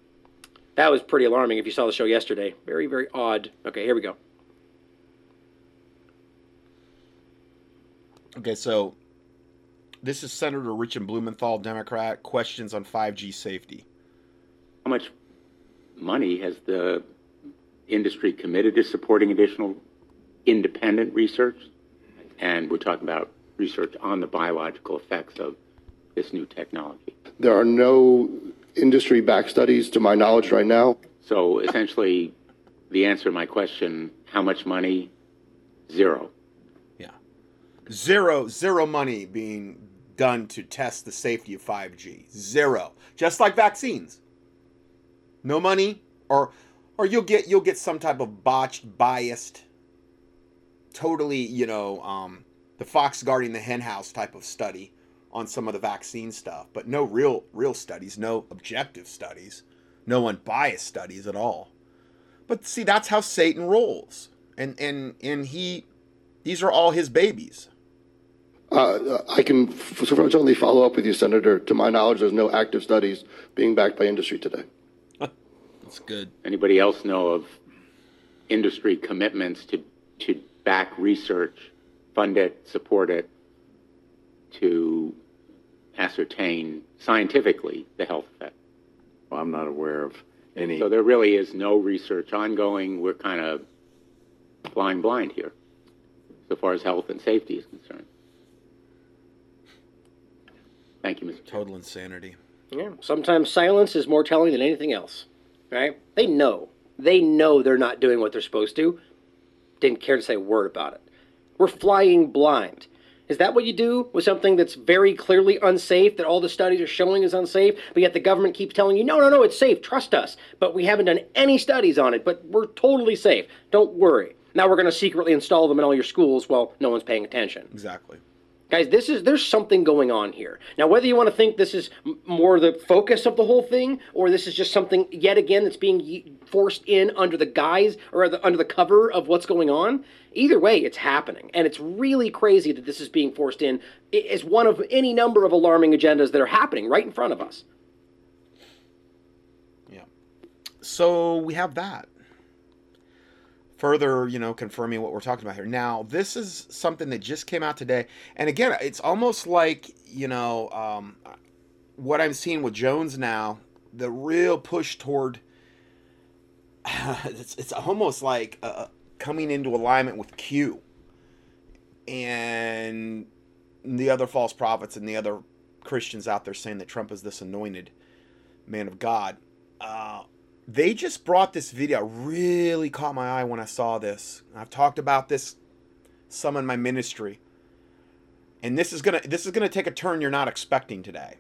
That was pretty alarming if you saw the show yesterday. Very, very odd. Okay, here we go. Okay, so this is Senator Richard Blumenthal, Democrat. Questions on 5G safety. How much money has the industry committed to supporting additional independent research? And we're talking about research on the biological effects of this new technology. There are no industry back studies to my knowledge right now. So essentially, the answer to my question how much money? Zero. Yeah. Zero, zero money being done to test the safety of 5G. Zero. Just like vaccines. No money or or you'll get you'll get some type of botched, biased, totally, you know, um, the fox guarding the henhouse type of study on some of the vaccine stuff, but no real real studies, no objective studies, no unbiased studies at all. But see, that's how Satan rolls, and and and he, these are all his babies. Uh, I can certainly follow up with you, Senator. To my knowledge, there's no active studies being backed by industry today. That's good. Anybody else know of industry commitments to to back research, fund it, support it, to ascertain scientifically the health effect. Well, I'm not aware of any. So there really is no research ongoing. We're kind of flying blind here, so far as health and safety is concerned. Thank you, Mr. Total insanity. Yeah. Sometimes silence is more telling than anything else. Right? They know. They know they're not doing what they're supposed to. Didn't care to say a word about it. We're flying blind. Is that what you do with something that's very clearly unsafe, that all the studies are showing is unsafe, but yet the government keeps telling you, no, no, no, it's safe, trust us. But we haven't done any studies on it, but we're totally safe. Don't worry. Now we're going to secretly install them in all your schools while no one's paying attention. Exactly. Guys, this is there's something going on here. Now, whether you want to think this is more the focus of the whole thing, or this is just something yet again that's being forced in under the guise or under the cover of what's going on, either way, it's happening, and it's really crazy that this is being forced in as one of any number of alarming agendas that are happening right in front of us. Yeah. So we have that further, you know, confirming what we're talking about here. Now, this is something that just came out today, and again, it's almost like you know, um, what I'm seeing with Jones now, the real push toward it's it's almost like uh, coming into alignment with Q and the other false prophets and the other Christians out there saying that Trump is this anointed man of God. Uh, they just brought this video. Really caught my eye when I saw this. I've talked about this some in my ministry, and this is gonna this is gonna take a turn you're not expecting today.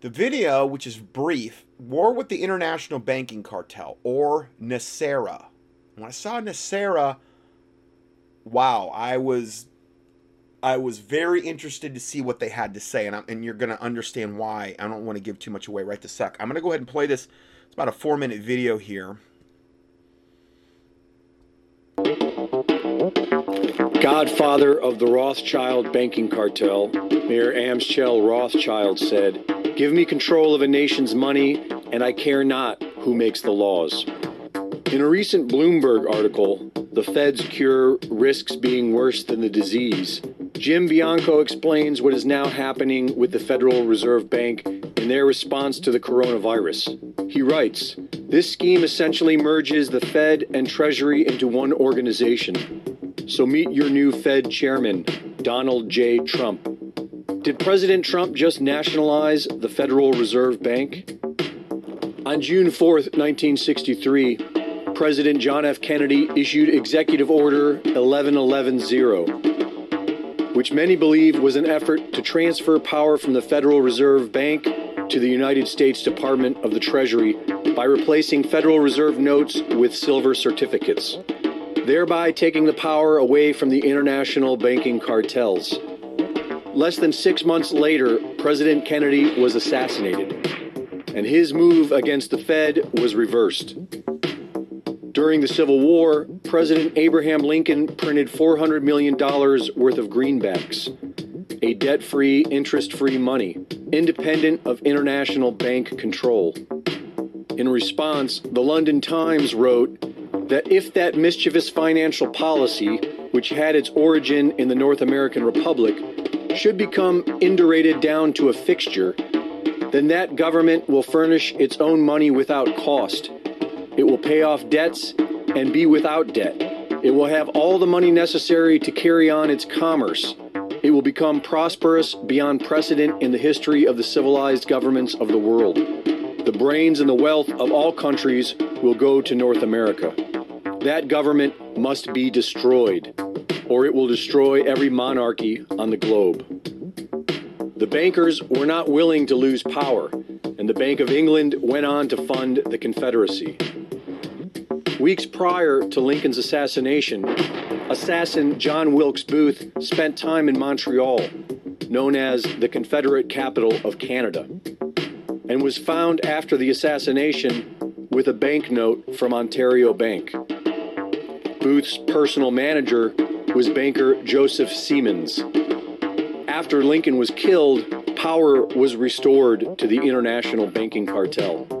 The video, which is brief, war with the international banking cartel or NESARA. When I saw NESARA, wow, I was I was very interested to see what they had to say, and, I'm, and you're going to understand why. I don't want to give too much away right this sec. I'm going to go ahead and play this. It's about a four minute video here. Godfather of the Rothschild banking cartel, Mayer Amschel Rothschild said, Give me control of a nation's money, and I care not who makes the laws. In a recent Bloomberg article, The Fed's Cure Risks Being Worse Than the Disease, Jim Bianco explains what is now happening with the Federal Reserve Bank in their response to the coronavirus. He writes This scheme essentially merges the Fed and Treasury into one organization. So meet your new Fed chairman, Donald J. Trump. Did President Trump just nationalize the Federal Reserve Bank? On June 4, 1963, President John F. Kennedy issued Executive Order 11110 which many believe was an effort to transfer power from the Federal Reserve Bank to the United States Department of the Treasury by replacing Federal Reserve notes with silver certificates, thereby taking the power away from the international banking cartels. Less than six months later, President Kennedy was assassinated, and his move against the Fed was reversed. During the Civil War, President Abraham Lincoln printed $400 million worth of greenbacks, a debt free, interest free money, independent of international bank control. In response, the London Times wrote that if that mischievous financial policy, which had its origin in the North American Republic, should become indurated down to a fixture, then that government will furnish its own money without cost it will pay off debts and be without debt. It will have all the money necessary to carry on its commerce. It will become prosperous beyond precedent in the history of the civilized governments of the world. The brains and the wealth of all countries will go to North America. That government must be destroyed, or it will destroy every monarchy on the globe. The bankers were not willing to lose power, and the Bank of England went on to fund the Confederacy. Weeks prior to Lincoln's assassination, assassin John Wilkes Booth spent time in Montreal, known as the Confederate capital of Canada, and was found after the assassination with a banknote from Ontario Bank. Booth's personal manager was banker Joseph Simonds. After Lincoln was killed, power was restored to the international banking cartel.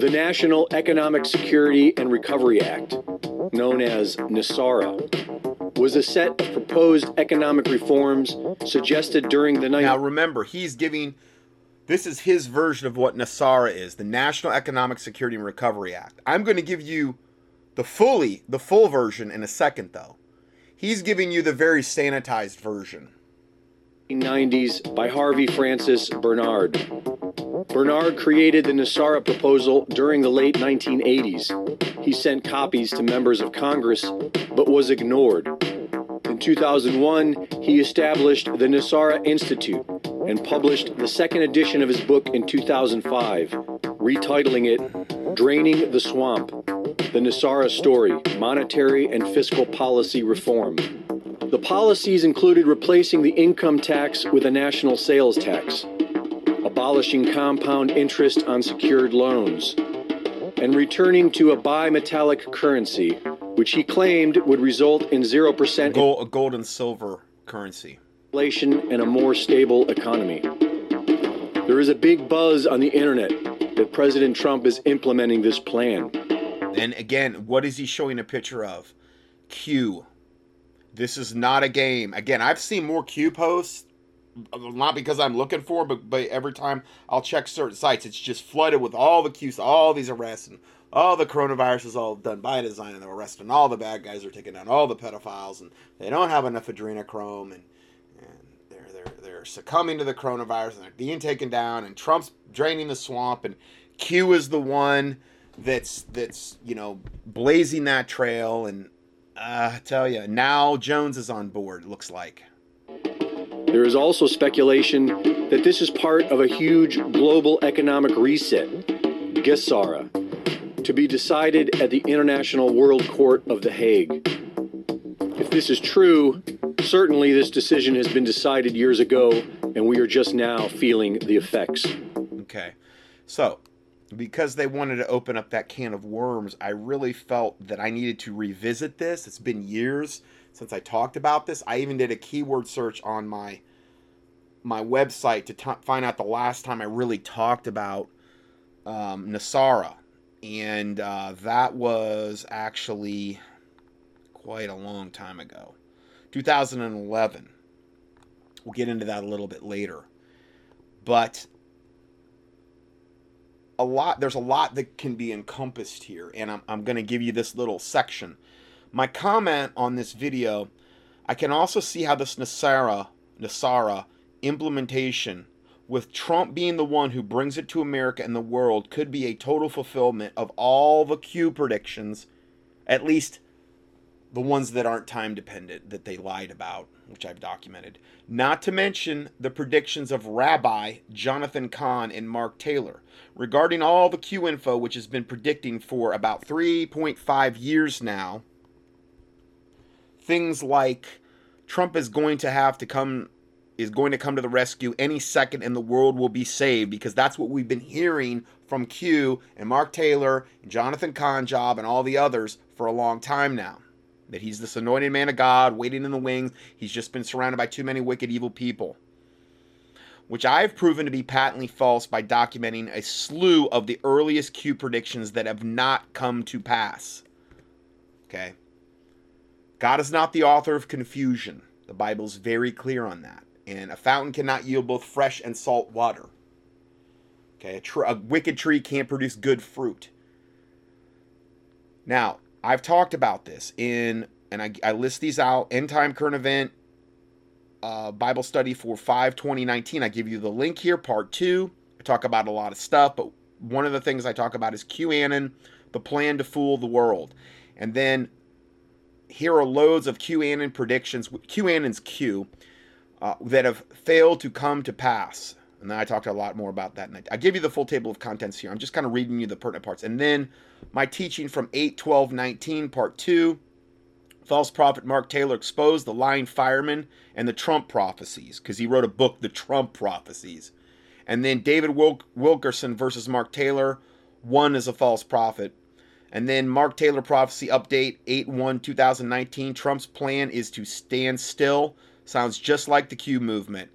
The National Economic Security and Recovery Act, known as NESARA, was a set of proposed economic reforms suggested during the night. Now remember, he's giving this is his version of what NESARA is, the National Economic Security and Recovery Act. I'm going to give you the fully the full version in a second though. He's giving you the very sanitized version. 1990s by Harvey Francis Barnard. Barnard created the NESARA proposal during the late 1980s. He sent copies to members of Congress, but was ignored. In 2001, he established the NESARA Institute and published the second edition of his book in 2005, retitling it Draining the Swamp The NESARA Story Monetary and Fiscal Policy Reform. The policies included replacing the income tax with a national sales tax, abolishing compound interest on secured loans, and returning to a bimetallic currency, which he claimed would result in 0% gold, a gold and silver currency. Inflation and a more stable economy. There is a big buzz on the internet that President Trump is implementing this plan. And again, what is he showing a picture of? Q. This is not a game. Again, I've seen more Q posts not because I'm looking for, but but every time I'll check certain sites, it's just flooded with all the Qs, all these arrests, and all the coronavirus is all done by design, and they're arresting all the bad guys, are taking down all the pedophiles, and they don't have enough adrenochrome, and and they're they're they're succumbing to the coronavirus, and they're being taken down, and Trump's draining the swamp, and Q is the one that's that's you know blazing that trail, and uh, I tell you now Jones is on board. Looks like. There is also speculation that this is part of a huge global economic reset, GESARA, to be decided at the International World Court of The Hague. If this is true, certainly this decision has been decided years ago, and we are just now feeling the effects. Okay. So, because they wanted to open up that can of worms, I really felt that I needed to revisit this. It's been years since I talked about this. I even did a keyword search on my my website to t- find out the last time I really talked about um, NESARA, and uh, that was actually quite a long time ago, 2011. We'll get into that a little bit later, but a lot there's a lot that can be encompassed here and i'm, I'm going to give you this little section my comment on this video i can also see how this NESARA NESARA implementation with Trump being the one who brings it to America and the world could be a total fulfillment of all the Q predictions at least the ones that aren't time dependent that they lied about which I've documented not to mention the predictions of Rabbi Jonathan Cahn and Mark Taylor regarding all the Q info, which has been predicting for about 3.5 years now. Things like Trump is going to have to come is going to come to the rescue any second and the world will be saved because that's what we've been hearing from Q and Mark Taylor and Jonathan Conjob and all the others for a long time now. That he's this anointed man of God waiting in the wings. He's just been surrounded by too many wicked, evil people which I've proven to be patently false by documenting a slew of the earliest Q predictions that have not come to pass. Okay? God is not the author of confusion. The Bible is very clear on that. And a fountain cannot yield both fresh and salt water. Okay? A, tr- a wicked tree can't produce good fruit. Now, I've talked about this in, and I, I list these out end time current event, uh, Bible study for 5 2019. I give you the link here, part two. I talk about a lot of stuff, but one of the things I talk about is QAnon, the plan to fool the world. And then here are loads of QAnon predictions, QAnon's Q, uh, that have failed to come to pass. And then I talked a lot more about that. And I, I give you the full table of contents here. I'm just kind of reading you the pertinent parts. And then my teaching from 8, 12, 19, part 2 false prophet Mark Taylor exposed the lying fireman and the Trump prophecies because he wrote a book, The Trump Prophecies. And then David Wilk- Wilkerson versus Mark Taylor, one is a false prophet. And then Mark Taylor prophecy update 8 1 2019. Trump's plan is to stand still. Sounds just like the Q movement.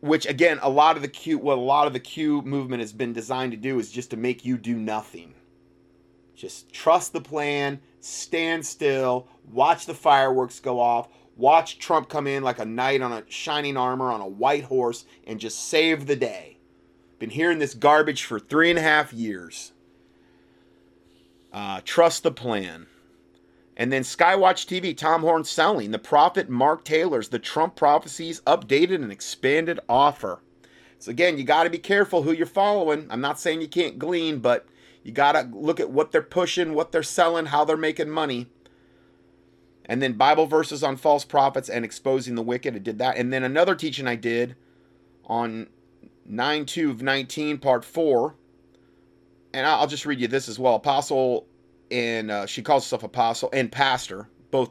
Which again, a lot of the Q what a lot of the Q movement has been designed to do is just to make you do nothing. Just trust the plan, stand still, watch the fireworks go off, watch Trump come in like a knight on a shining armor on a white horse and just save the day. Been hearing this garbage for three and a half years. Uh, trust the plan. And then Skywatch TV, Tom Horn selling the prophet Mark Taylor's The Trump Prophecies updated and expanded offer. So again, you got to be careful who you're following. I'm not saying you can't glean, but you got to look at what they're pushing, what they're selling, how they're making money. And then Bible verses on false prophets and exposing the wicked. I did that. And then another teaching I did on 9 2 of 19, part 4. And I'll just read you this as well. Apostle, and uh, she calls herself apostle and pastor, both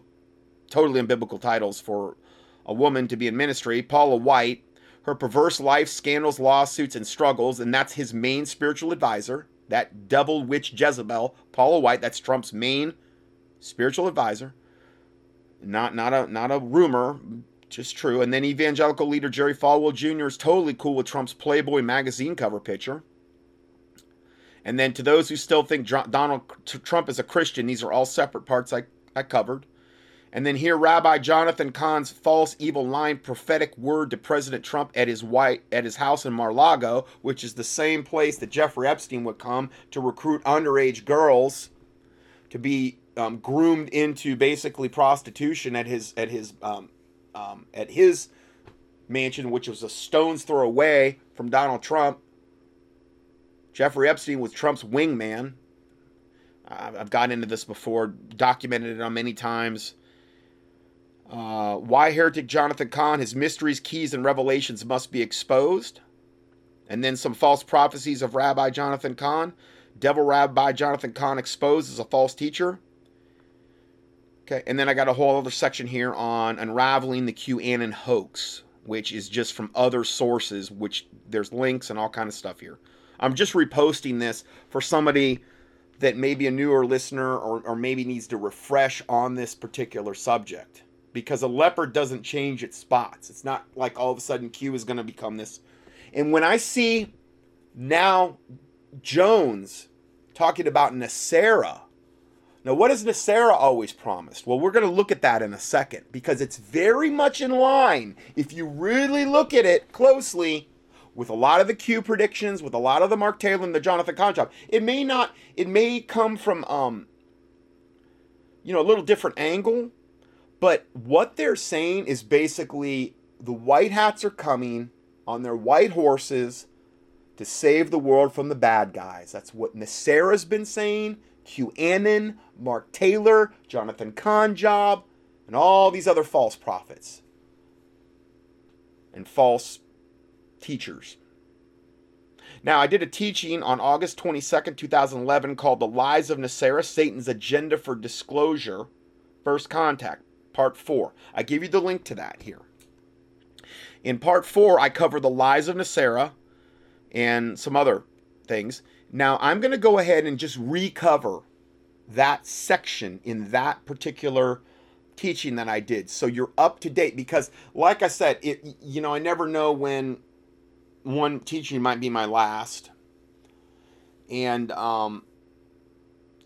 totally unbiblical titles for a woman to be in ministry. Paula White, her perverse life, scandals, lawsuits, and struggles, and that's his main spiritual advisor. That devil witch Jezebel, Paula White, that's Trump's main spiritual advisor. Not not a not a rumor, just true. And then evangelical leader Jerry Falwell Jr. is totally cool with Trump's Playboy magazine cover picture. And then to those who still think Donald Trump is a Christian, these are all separate parts I, I covered. And then here, Rabbi Jonathan Cahn's false evil line prophetic word to President Trump at his white at his house in Mar-Lago, which is the same place that Jeffrey Epstein would come to recruit underage girls to be um, groomed into basically prostitution at his at his um, um, at his mansion, which was a stone's throw away from Donald Trump. Jeffrey Epstein was Trump's wingman. I've gotten into this before, documented it on many times. Uh, why heretic Jonathan Cahn? His mysteries, keys, and revelations must be exposed. And then some false prophecies of Rabbi Jonathan Cahn. Devil Rabbi Jonathan Cahn exposed as a false teacher. Okay, and then I got a whole other section here on unraveling the QAnon hoax, which is just from other sources, which there's links and all kind of stuff here. I'm just reposting this for somebody that may be a newer listener or, or maybe needs to refresh on this particular subject because a leopard doesn't change its spots. It's not like all of a sudden Q is going to become this. And when I see now Jones talking about NESARA, now what has NESARA always promised? Well, we're going to look at that in a second because it's very much in line. If you really look at it closely, with a lot of the Q predictions, with a lot of the Mark Taylor and the Jonathan job, it may not, it may come from, um, you know, a little different angle, but what they're saying is basically the white hats are coming on their white horses to save the world from the bad guys. That's what NESARA's been saying, QAnon, Mark Taylor, Jonathan Conjob, and all these other false prophets and false teachers. Now, I did a teaching on August 22nd, 2011 called The Lies of NESARA Satan's Agenda for Disclosure First Contact part four. I give you the link to that here. In part four, I cover the lies of NESARA and some other things. Now, I'm going to go ahead and just recover that section in that particular teaching that I did. So you're up to date because, like I said, it, you know, I never know when one teaching might be my last. And um,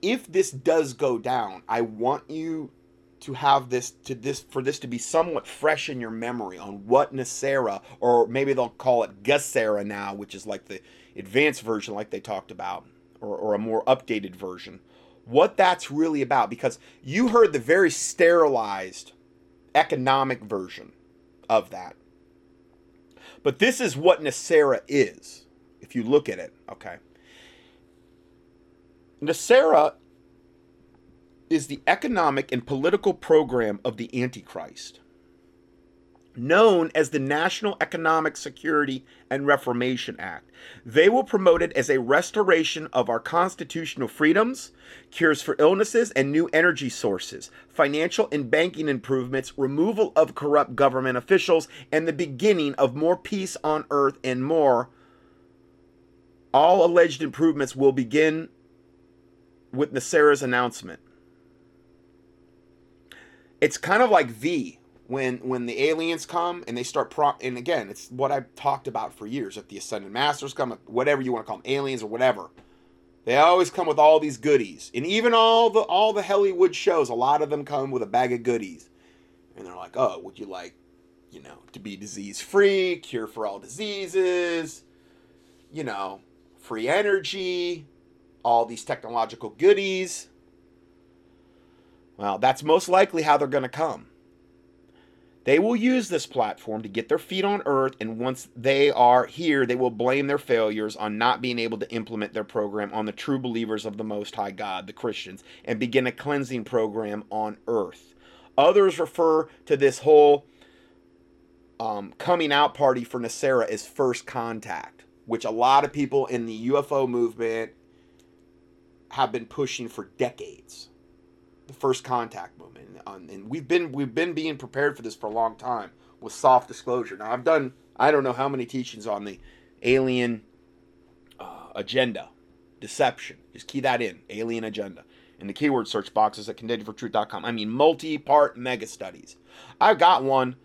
if this does go down, I want you to have this to this for this to be somewhat fresh in your memory on what NESARA or maybe they'll call it GESARA now, which is like the advanced version like they talked about, or, or a more updated version. What that's really about, because you heard the very sterilized economic version of that. But this is what NESARA is, if you look at it, okay? NESARA is the economic and political program of the Antichrist, known as the National Economic Security and Reformation Act. They will promote it as a restoration of our constitutional freedoms, cures for illnesses and new energy sources, financial and banking improvements, removal of corrupt government officials, and the beginning of more peace on earth and more. All alleged improvements will begin with NESARA's announcement it's kind of like V when when the aliens come and they start pro and again it's what I've talked about for years. If the ascended masters come, whatever you want to call them, aliens or whatever, they always come with all these goodies. And even all the all the Hollywood shows, a lot of them come with a bag of goodies. And they're like, "Oh, would you like, you know, to be disease free, cure for all diseases, you know, free energy, all these technological goodies." Well, that's most likely how they're going to come. They will use this platform to get their feet on earth, and once they are here, they will blame their failures on not being able to implement their program on the true believers of the Most High God, the Christians, and begin a cleansing program on earth. Others refer to this whole um, coming out party for NESARA as first contact, which a lot of people in the UFO movement have been pushing for decades the first contact movement, and we've been we've been being prepared for this for a long time with soft disclosure. Now I've done I don't know how many teachings on the alien uh, agenda, deception. Just key that in, alien agenda, in the keyword search boxes at contendingfortruth.com. I mean multi-part mega studies. I've got one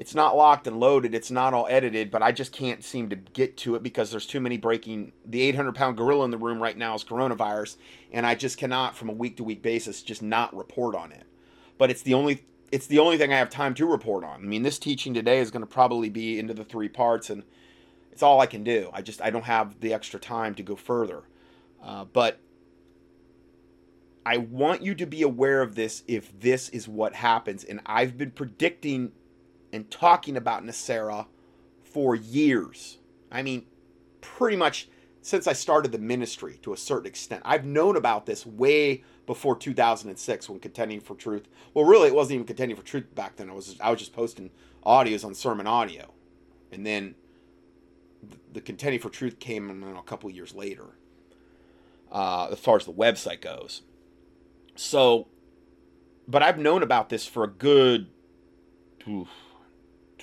it's not locked and loaded. It's not all edited, but I just can't seem to get to it because there's too many breaking. The 800 pound gorilla in the room right now is coronavirus, and I just cannot, from a week to week basis, just not report on it. But it's the only it's the only thing I have time to report on. I mean, this teaching today is going to probably be into the three parts, and it's all I can do. I just I don't have the extra time to go further. Uh, but I want you to be aware of this if this is what happens. And I've been predicting and talking about NESARA for years. I mean, pretty much since I started the ministry to a certain extent. I've known about this way before 2006 when contending for truth. Well, really, it wasn't even contending for truth back then. I was I was just posting audios on sermon audio, and then the contending for truth came know, a couple years later. Uh, as far as the website goes, so, but I've known about this for a good oof,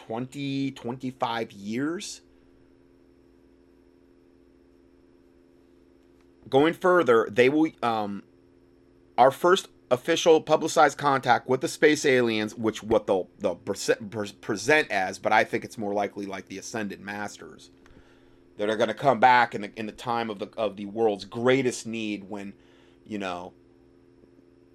20, 25 years. Going further, they will um, our first official publicized contact with the space aliens, which what they'll they'll present as, but I think it's more likely like the ascended masters that are going to come back in the in the time of the of the world's greatest need when, you know,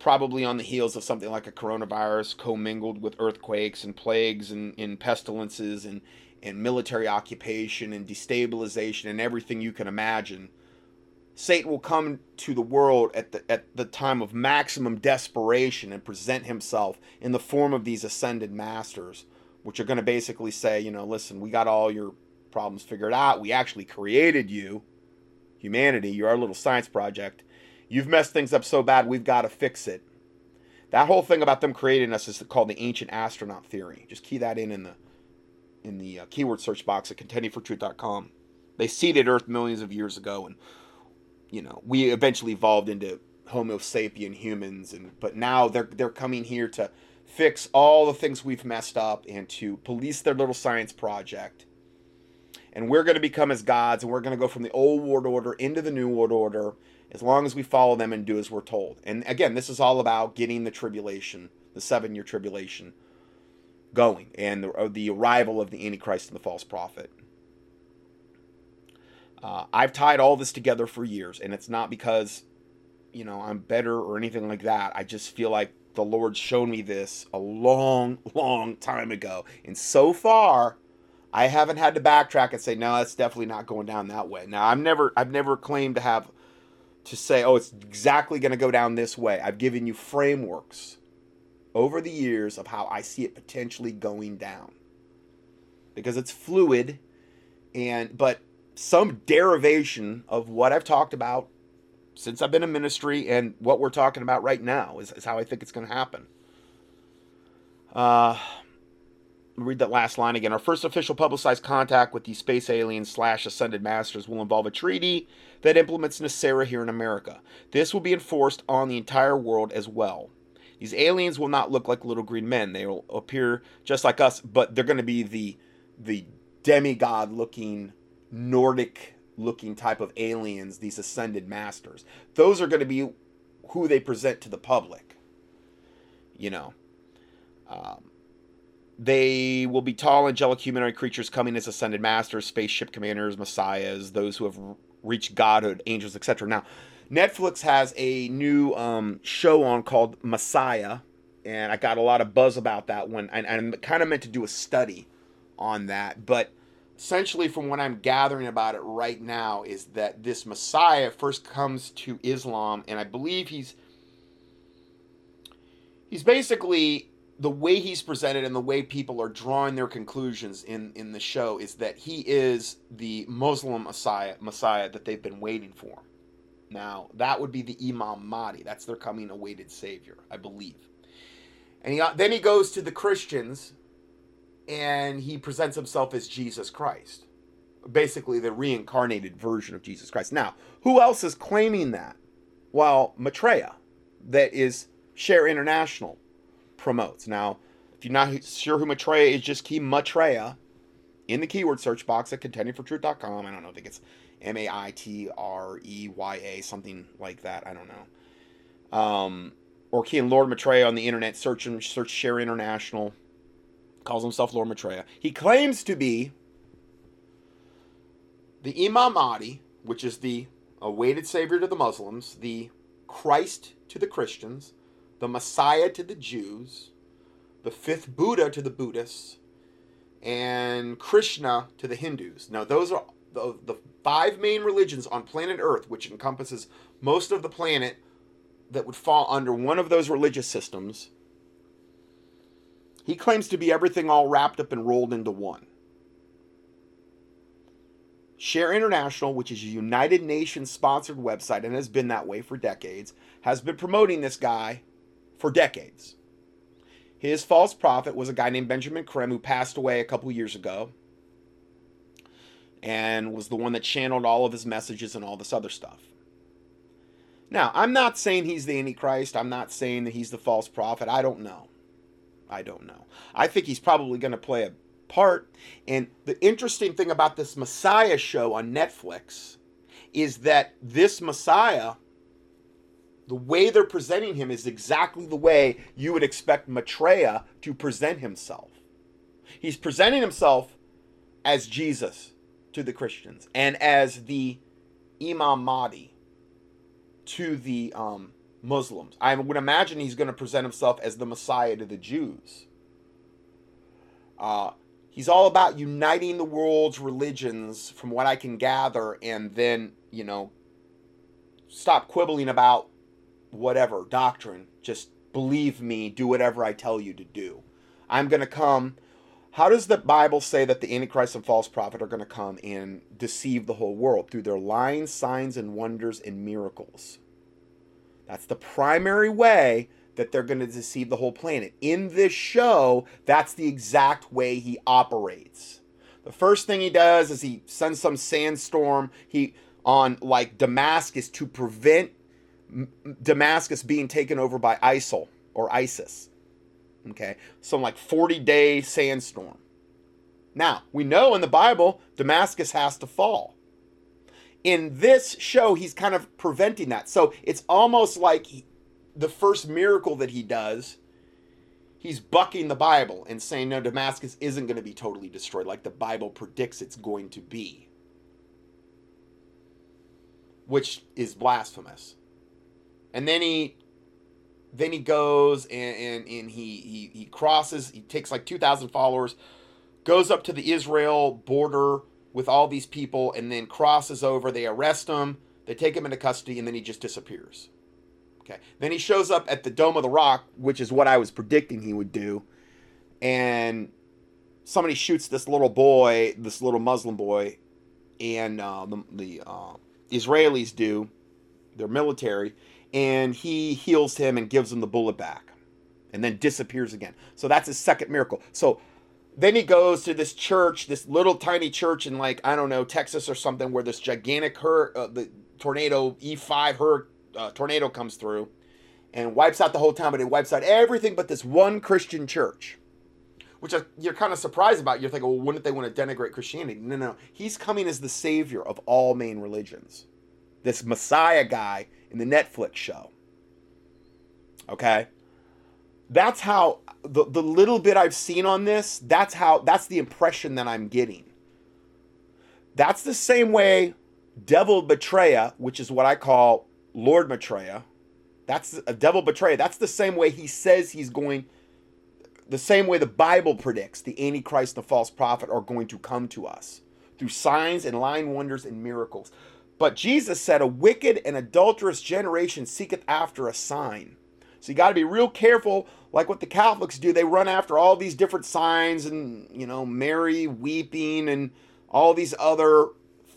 probably on the heels of something like a coronavirus commingled with earthquakes and plagues and, and pestilences and and military occupation and destabilization and everything you can imagine Satan will come to the world at the, at the time of maximum desperation and present himself in the form of these ascended masters, which are going to basically say, you know, listen, we got all your problems figured out. We actually created you, humanity. You're our little science project. You've messed things up so bad, we've got to fix it. That whole thing about them creating us is called the ancient astronaut theory. Just key that in in the in the uh, keyword search box at contendingfortruth.com. They seeded Earth millions of years ago and you know, we eventually evolved into Homo sapien humans, and but now they're they're coming here to fix all the things we've messed up and to police their little science project. And we're going to become as gods, and we're going to go from the old world order into the new world order as long as we follow them and do as we're told. And again, this is all about getting the tribulation, the seven year tribulation, going, and the, the arrival of the Antichrist and the false prophet. Uh, I've tied all this together for years, and it's not because, you know, I'm better or anything like that. I just feel like the Lord showed me this a long, long time ago. And so far, I haven't had to backtrack and say, no, that's definitely not going down that way. Now, I've never, I've never claimed to have to say, oh, it's exactly going to go down this way. I've given you frameworks over the years of how I see it potentially going down because it's fluid and but some derivation of what I've talked about since I've been in ministry and what we're talking about right now is, is how I think it's going to happen. Uh, read that last line again. Our first official publicized contact with these space aliens slash ascended masters will involve a treaty that implements NESARA here in America. This will be enforced on the entire world as well. These aliens will not look like little green men. They will appear just like us, but they're going to be the the demigod looking Nordic looking type of aliens, these ascended masters. Those are going to be who they present to the public. You know, um, they will be tall, angelic humanoid creatures coming as ascended masters, spaceship commanders, messiahs, those who have reached godhood, angels, etc. Now, Netflix has a new um, show on called Messiah, and I got a lot of buzz about that one. And I'm kind of meant to do a study on that, but essentially from what I'm gathering about it right now is that this Messiah first comes to Islam and I believe he's he's basically the way he's presented and the way people are drawing their conclusions in in the show is that he is the Muslim Messiah Messiah that they've been waiting for. Now, that would be the Imam Mahdi. That's their coming awaited savior, I believe. And he, then he goes to the Christians and he presents himself as Jesus Christ. Basically, the reincarnated version of Jesus Christ. Now, who else is claiming that? Well, Maitreya, that is Share International promotes. Now, if you're not sure who Maitreya is, just key Maitreya in the keyword search box at contendingfortruth.com. I don't know, I think it's M A I T R E Y A, something like that. I don't know. Um, or key in Lord Maitreya on the internet, search and search Share International calls himself Lord Maitreya. He claims to be the Imam Mahdi, which is the awaited savior to the Muslims, the Christ to the Christians, the Messiah to the Jews, the fifth Buddha to the Buddhists, and Krishna to the Hindus. Now, those are the, the five main religions on planet Earth, which encompasses most of the planet that would fall under one of those religious systems. He claims to be everything all wrapped up and rolled into one. Share International, which is a United Nations sponsored website and has been that way for decades, has been promoting this guy for decades. His false prophet was a guy named Benjamin Creme who passed away a couple years ago and was the one that channeled all of his messages and all this other stuff. Now, I'm not saying he's the Antichrist. I'm not saying that he's the false prophet. I don't know. I don't know. I think he's probably going to play a part. And the interesting thing about this Messiah show on Netflix is that this Messiah, the way they're presenting him is exactly the way you would expect Maitreya to present himself. He's presenting himself as Jesus to the Christians and as the Imam Mahdi to the um, Muslims. I would imagine he's going to present himself as the Messiah to the Jews. Uh, he's all about uniting the world's religions, from what I can gather, and then, you know, stop quibbling about whatever doctrine. Just believe me, do whatever I tell you to do. I'm going to come. How does the Bible say that the Antichrist and false prophet are going to come and deceive the whole world? Through their lying signs and wonders and miracles. That's the primary way that they're going to deceive the whole planet. In this show, that's the exact way he operates. The first thing he does is he sends some sandstorm he on like Damascus to prevent Damascus being taken over by ISIL or ISIS. Okay, some like 40 day sandstorm. Now, we know in the Bible, Damascus has to fall. In this show, he's kind of preventing that. So it's almost like he, the first miracle that he does, he's bucking the Bible and saying, no, Damascus isn't going to be totally destroyed like the Bible predicts it's going to be, which is blasphemous. And then he then he goes and, and, and he, he, he crosses, he takes like 2,000 followers, goes up to the Israel border with all these people, and then crosses over. They arrest him, they take him into custody, and then he just disappears. Okay. Then he shows up at the Dome of the Rock, which is what I was predicting he would do. And somebody shoots this little boy, this little Muslim boy, and uh, the, the uh, Israelis do, their military, and he heals him and gives him the bullet back and then disappears again. So that's his second miracle. So then he goes to this church, this little tiny church in like I don't know Texas or something, where this gigantic hur- uh, the tornado E5 hur- uh, tornado comes through and wipes out the whole town, but it wipes out everything but this one Christian church, which you're kind of surprised about. You're thinking, well, wouldn't they want to denigrate Christianity? No, no, he's coming as the savior of all main religions. This Messiah guy in the Netflix show. Okay, that's how the the little bit I've seen on this. That's how that's the impression that I'm getting. That's the same way Devil Betraya, which is what I call Lord Maitreya, that's a devil betrayer. That's the same way he says he's going, the same way the Bible predicts the Antichrist and the false prophet are going to come to us through signs and lying wonders and miracles. But Jesus said, A wicked and adulterous generation seeketh after a sign. So you got to be real careful, like what the Catholics do. They run after all these different signs and, you know, Mary weeping and all these other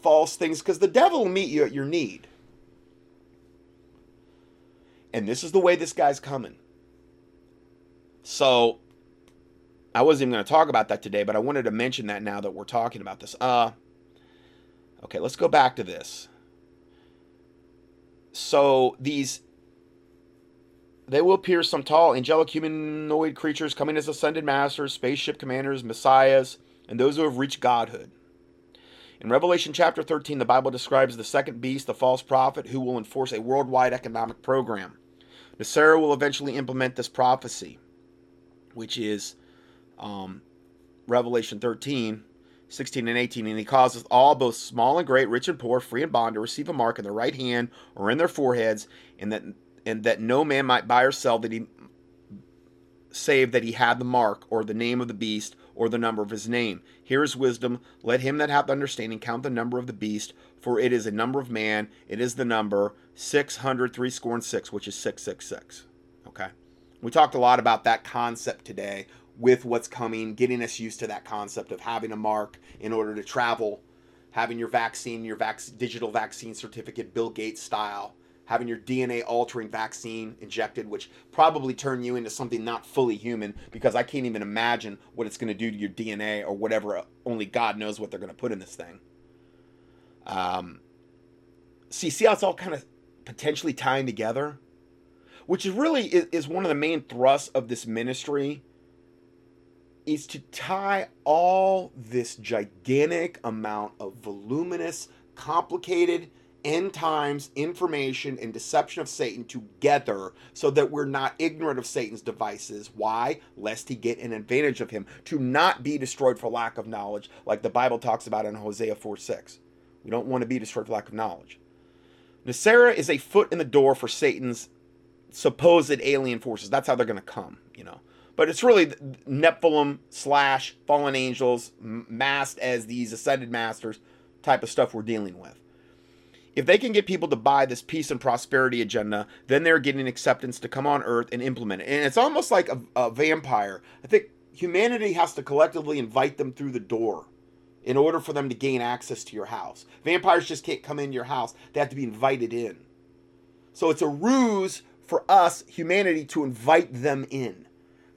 false things because the devil will meet you at your need. And this is the way this guy's coming. So I wasn't even going to talk about that today, but I wanted to mention that now that we're talking about this. Uh Okay, let's go back to this. So these they will appear some tall angelic humanoid creatures coming as ascended masters, spaceship commanders, messiahs, and those who have reached godhood. In Revelation chapter 13, the Bible describes the second beast, the false prophet, who will enforce a worldwide economic program. NESARA will eventually implement this prophecy, which is um, Revelation 13, 16 and 18. And he causes all, both small and great, rich and poor, free and bond, to receive a mark in their right hand or in their foreheads, and that and that no man might buy or sell that he save that he had the mark or the name of the beast or the number of his name. Here is wisdom. Let him that hath understanding count the number of the beast, for it is a number of man. It is the number six hundred three score and six, which is six six six. Okay. We talked a lot about that concept today with what's coming, getting us used to that concept of having a mark in order to travel, having your vaccine, your vac- digital vaccine certificate, Bill Gates style, having your DNA altering vaccine injected, which probably turn you into something not fully human because I can't even imagine what it's going to do to your DNA or whatever. Only God knows what they're going to put in this thing. Um, see, see how it's all kind of potentially tying together, which is really is, is one of the main thrusts of this ministry is to tie all this gigantic amount of voluminous, complicated end times information and deception of Satan together so that we're not ignorant of Satan's devices. Why? Lest he get an advantage of him, to not be destroyed for lack of knowledge, like the Bible talks about in Hosea 4 6. We don't want to be destroyed for lack of knowledge. NESARA is a foot in the door for Satan's supposed alien forces. That's how they're going to come, you know. But it's really Nephilim slash fallen angels masked as these ascended masters type of stuff we're dealing with. If they can get people to buy this peace and prosperity agenda, then they're getting acceptance to come on earth and implement it. And it's almost like a, a vampire. I think humanity has to collectively invite them through the door in order for them to gain access to your house. Vampires just can't come in your house, they have to be invited in. So it's a ruse for us, humanity, to invite them in.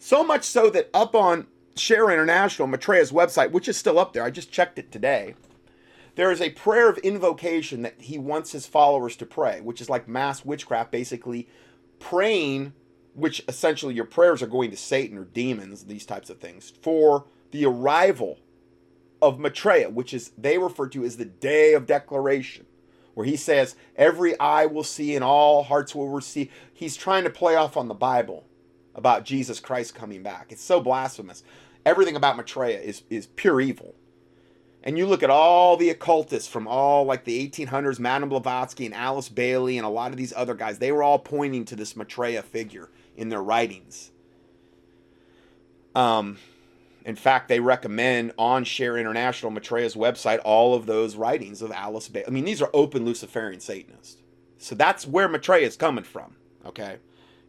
So much so that up on Share International, Maitreya's website, which is still up there, I just checked it today, there is a prayer of invocation that he wants his followers to pray, which is like mass witchcraft, basically praying, which essentially your prayers are going to Satan or demons, these types of things, for the arrival of Maitreya, which is they refer to as the day of declaration, where he says, Every eye will see and all hearts will receive. He's trying to play off on the Bible about Jesus Christ coming back. It's so blasphemous. Everything about Maitreya is, is pure evil. And you look at all the occultists from all like the 1800s, Madame Blavatsky and Alice Bailey and a lot of these other guys, they were all pointing to this Maitreya figure in their writings. Um, in fact, they recommend on Share International, Maitreya's website, all of those writings of Alice Bailey. I mean, these are open Luciferian Satanists. So that's where Maitreya is coming from, okay?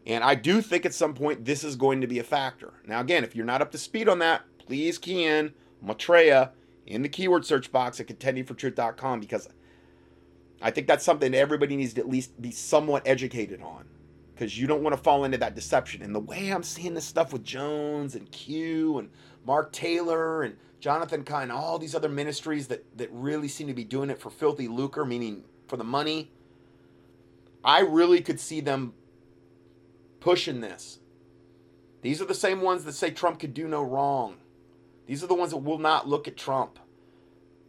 And I do think at some point this is going to be a factor. Now, again, if you're not up to speed on that, please key in Maitreya in the keyword search box at contendingfortruth.com because I think that's something everybody needs to at least be somewhat educated on because you don't want to fall into that deception. And the way I'm seeing this stuff with Jones and Q and Mark Taylor and Jonathan Cahn, all these other ministries that, that really seem to be doing it for filthy lucre, meaning for the money, I really could see them pushing this. These are the same ones that say Trump could do no wrong. These are the ones that will not look at Trump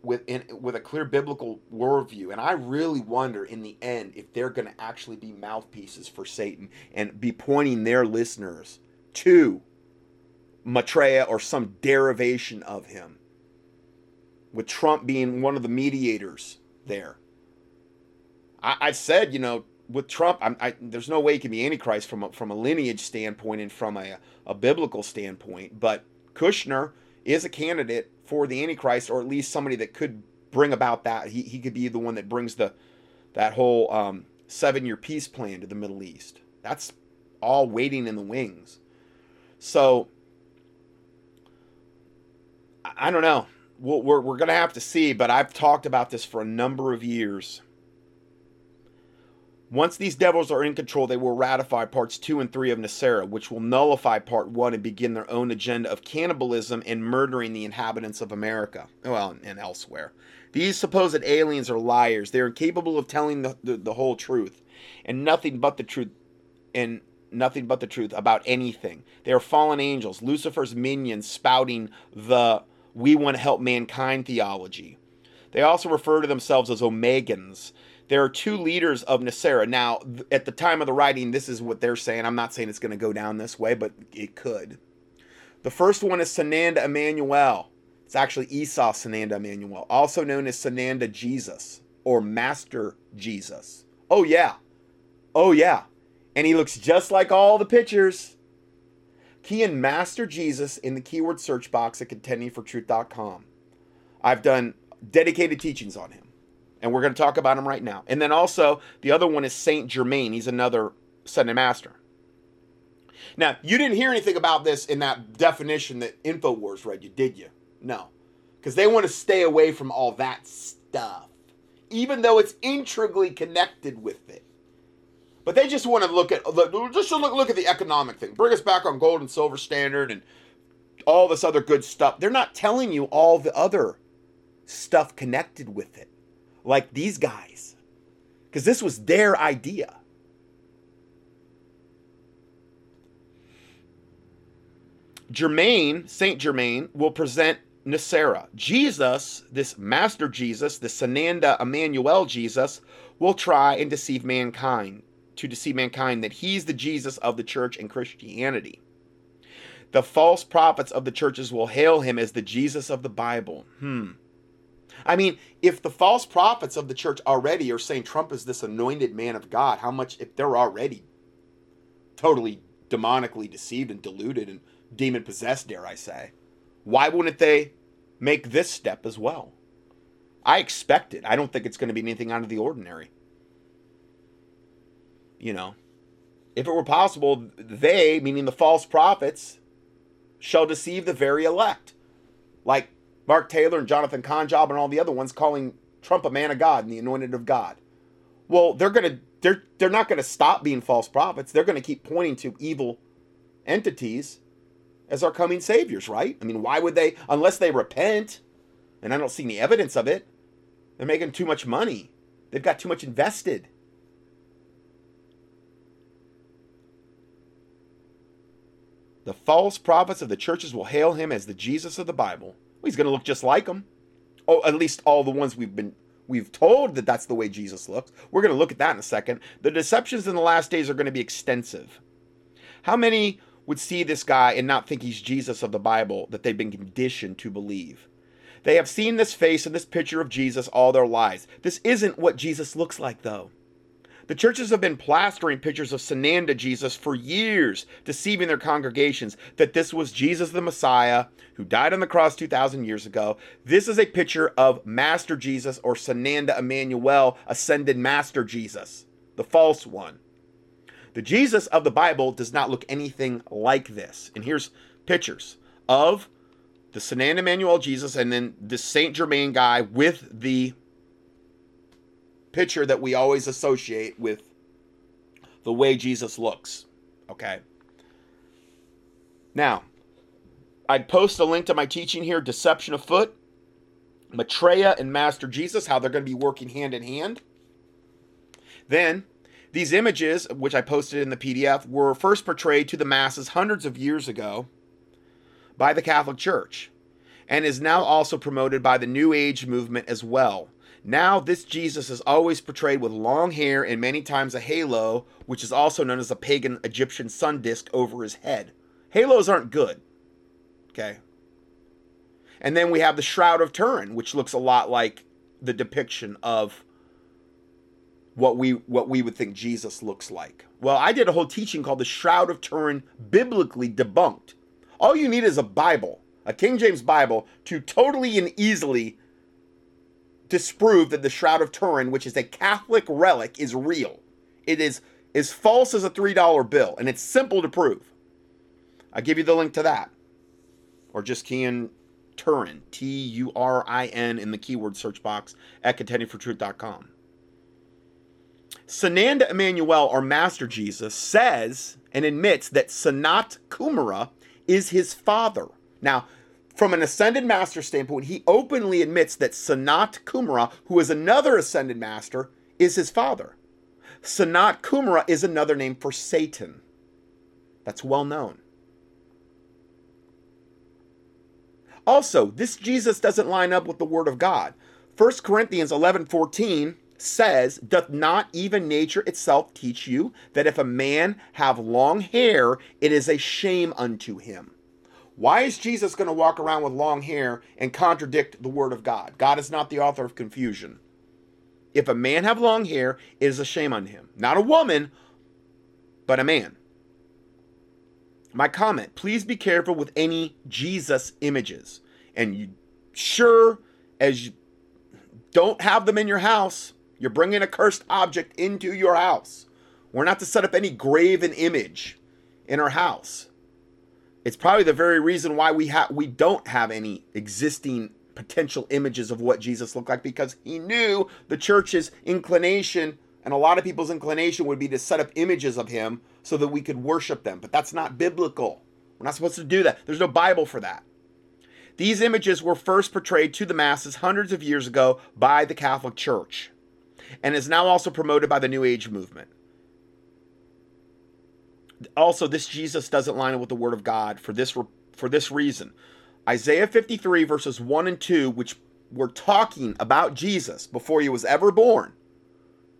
with in, with a clear biblical worldview. And I really wonder in the end if they're going to actually be mouthpieces for Satan and be pointing their listeners to Maitreya or some derivation of him. With Trump being one of the mediators there. I, I said, you know, with Trump, I, there's no way he can be Antichrist from a, from a lineage standpoint and from a, a biblical standpoint. But Kushner is a candidate for the Antichrist, or at least somebody that could bring about that. He, he could be the one that brings the that whole um, seven year peace plan to the Middle East. That's all waiting in the wings. So I, I don't know. We'll, we're we're going to have to see, but I've talked about this for a number of years. Once these devils are in control, they will ratify parts 2 and 3 of NESARA, which will nullify part 1 and begin their own agenda of cannibalism and murdering the inhabitants of America, well, and elsewhere. These supposed aliens are liars. They are incapable of telling the, the, the whole truth and nothing but the truth and nothing but the truth about anything. They are fallen angels, Lucifer's minions spouting the we want to help mankind theology. They also refer to themselves as Omegans there are two leaders of NESARA. Now, at the time of the writing, this is what they're saying. I'm not saying it's going to go down this way, but it could. The first one is Sananda Emmanuel. It's actually Esau Sananda Emmanuel, also known as Sananda Jesus or Master Jesus. Oh, yeah. Oh, yeah. And he looks just like all the pictures. Key in Master Jesus in the keyword search box at contendingfortruth.com. I've done dedicated teachings on him, and we're going to talk about him right now. And then also, the other one is Saint Germain. He's another ascended Master. Now, you didn't hear anything about this in that definition that InfoWars read you, did you? No. Because they want to stay away from all that stuff, even though it's intricately connected with it. But they just want to look at just look look at the economic thing. Bring us back on gold and silver standard and all this other good stuff. They're not telling you all the other stuff connected with it, like these guys, because this was their idea. Germain, Saint Germain, will present NESARA. Jesus, this Master Jesus, the Sananda Emmanuel Jesus, will try and deceive mankind, to deceive mankind that he's the Jesus of the church and Christianity. The false prophets of the churches will hail him as the Jesus of the Bible. Hmm. I mean, if the false prophets of the church already are saying Trump is this anointed man of God, how much, if they're already totally demonically deceived and deluded and demon possessed, dare I say, why wouldn't they make this step as well? I expect it. I don't think it's going to be anything out of the ordinary. You know, if it were possible, they, meaning the false prophets, shall deceive the very elect. Like Mark Taylor and Jonathan Conjob and all the other ones calling Trump a man of God and the anointed of God. Well, they're going to they're they're not going to stop being false prophets. They're going to keep pointing to evil entities as our coming saviors, right? I mean, why would they, unless they repent, and I don't see any evidence of it, they're making too much money. They've got too much invested. The false prophets of the churches will hail him as the Jesus of the Bible. He's going to look just like him. Oh, at least all the ones we've been we've told that that's the way Jesus looks. We're going to look at that in a second. The deceptions in the last days are going to be extensive. How many would see this guy and not think he's Jesus of the Bible that they've been conditioned to believe. They have seen this face and this picture of Jesus all their lives. This isn't what Jesus looks like, though. The churches have been plastering pictures of Sananda Jesus for years, deceiving their congregations that this was Jesus the Messiah who died on the cross 2,000 years ago. This is a picture of Master Jesus or Sananda Emmanuel, ascended Master Jesus, the false one. The Jesus of the Bible does not look anything like this. And here's pictures of the Sananda Emmanuel Jesus and then the Saint Germain guy with the picture that we always associate with the way Jesus looks. Okay. Now, I'd post a link to my teaching here Deception Afoot, Maitreya, and Master Jesus, how they're going to be working hand in hand. Then these images, which I posted in the PDF, were first portrayed to the masses hundreds of years ago by the Catholic Church and is now also promoted by the New Age movement as well. Now, this Jesus is always portrayed with long hair and many times a halo, which is also known as a pagan Egyptian sun disk over his head. Halos aren't good. Okay. And then we have the Shroud of Turin, which looks a lot like the depiction of what we what we would think Jesus looks like. Well, I did a whole teaching called the Shroud of Turin biblically debunked. All you need is a Bible, a King James Bible to totally and easily disprove that the Shroud of Turin, which is a Catholic relic, is real. It is as false as a $3 bill and it's simple to prove. I give you the link to that. Or just key in Turin, T U R I N in the keyword search box at contendingfortruth.com. Sananda Emmanuel, our Master Jesus, says and admits that Sanat Kumara is his father. Now, from an ascended master standpoint, he openly admits that Sanat Kumara, who is another ascended master, is his father. Sanat Kumara is another name for Satan. That's well known. Also, this Jesus doesn't line up with the word of God. 1 Corinthians 11:14 says, Doth not even nature itself teach you that if a man have long hair, it is a shame unto him? Why is Jesus going to walk around with long hair and contradict the word of God? God is not the author of confusion. If a man have long hair, it is a shame on him. Not a woman, but a man. My comment please be careful with any Jesus images. And you sure as you don't have them in your house, you're bringing a cursed object into your house. We're not to set up any graven image in our house. It's probably the very reason why we have we don't have any existing potential images of what Jesus looked like because he knew the church's inclination and a lot of people's inclination would be to set up images of him so that we could worship them. But that's not biblical. We're not supposed to do that. There's no Bible for that. These images were first portrayed to the masses hundreds of years ago by the Catholic Church and is now also promoted by the New Age movement. Also, this Jesus doesn't line up with the Word of God for this for this reason. Isaiah 53 verses 1 and 2, which were talking about Jesus before he was ever born,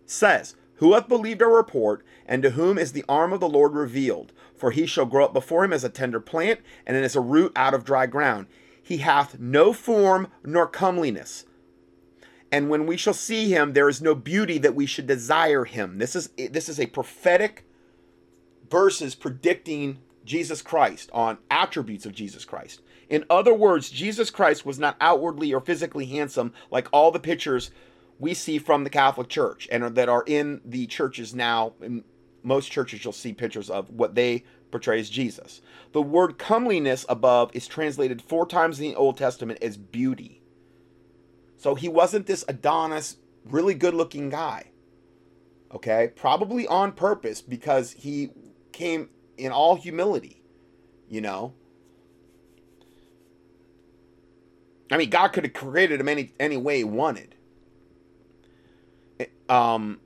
says, Who hath believed our report, and to whom is the arm of the Lord revealed? For he shall grow up before him as a tender plant, and as a root out of dry ground. He hath no form nor comeliness. And when we shall see him, there is no beauty that we should desire him. This is this is a prophetic verses predicting Jesus Christ on attributes of Jesus Christ. In other words, Jesus Christ was not outwardly or physically handsome like all the pictures we see from the Catholic Church and that are in the churches now. In most churches, you'll see pictures of what they portray as Jesus. The word comeliness above is translated four times in the Old Testament as beauty. So he wasn't this Adonis, really good looking guy. Okay? Probably on purpose because he came in all humility, you know? I mean, God could have created him any any way he wanted. Um.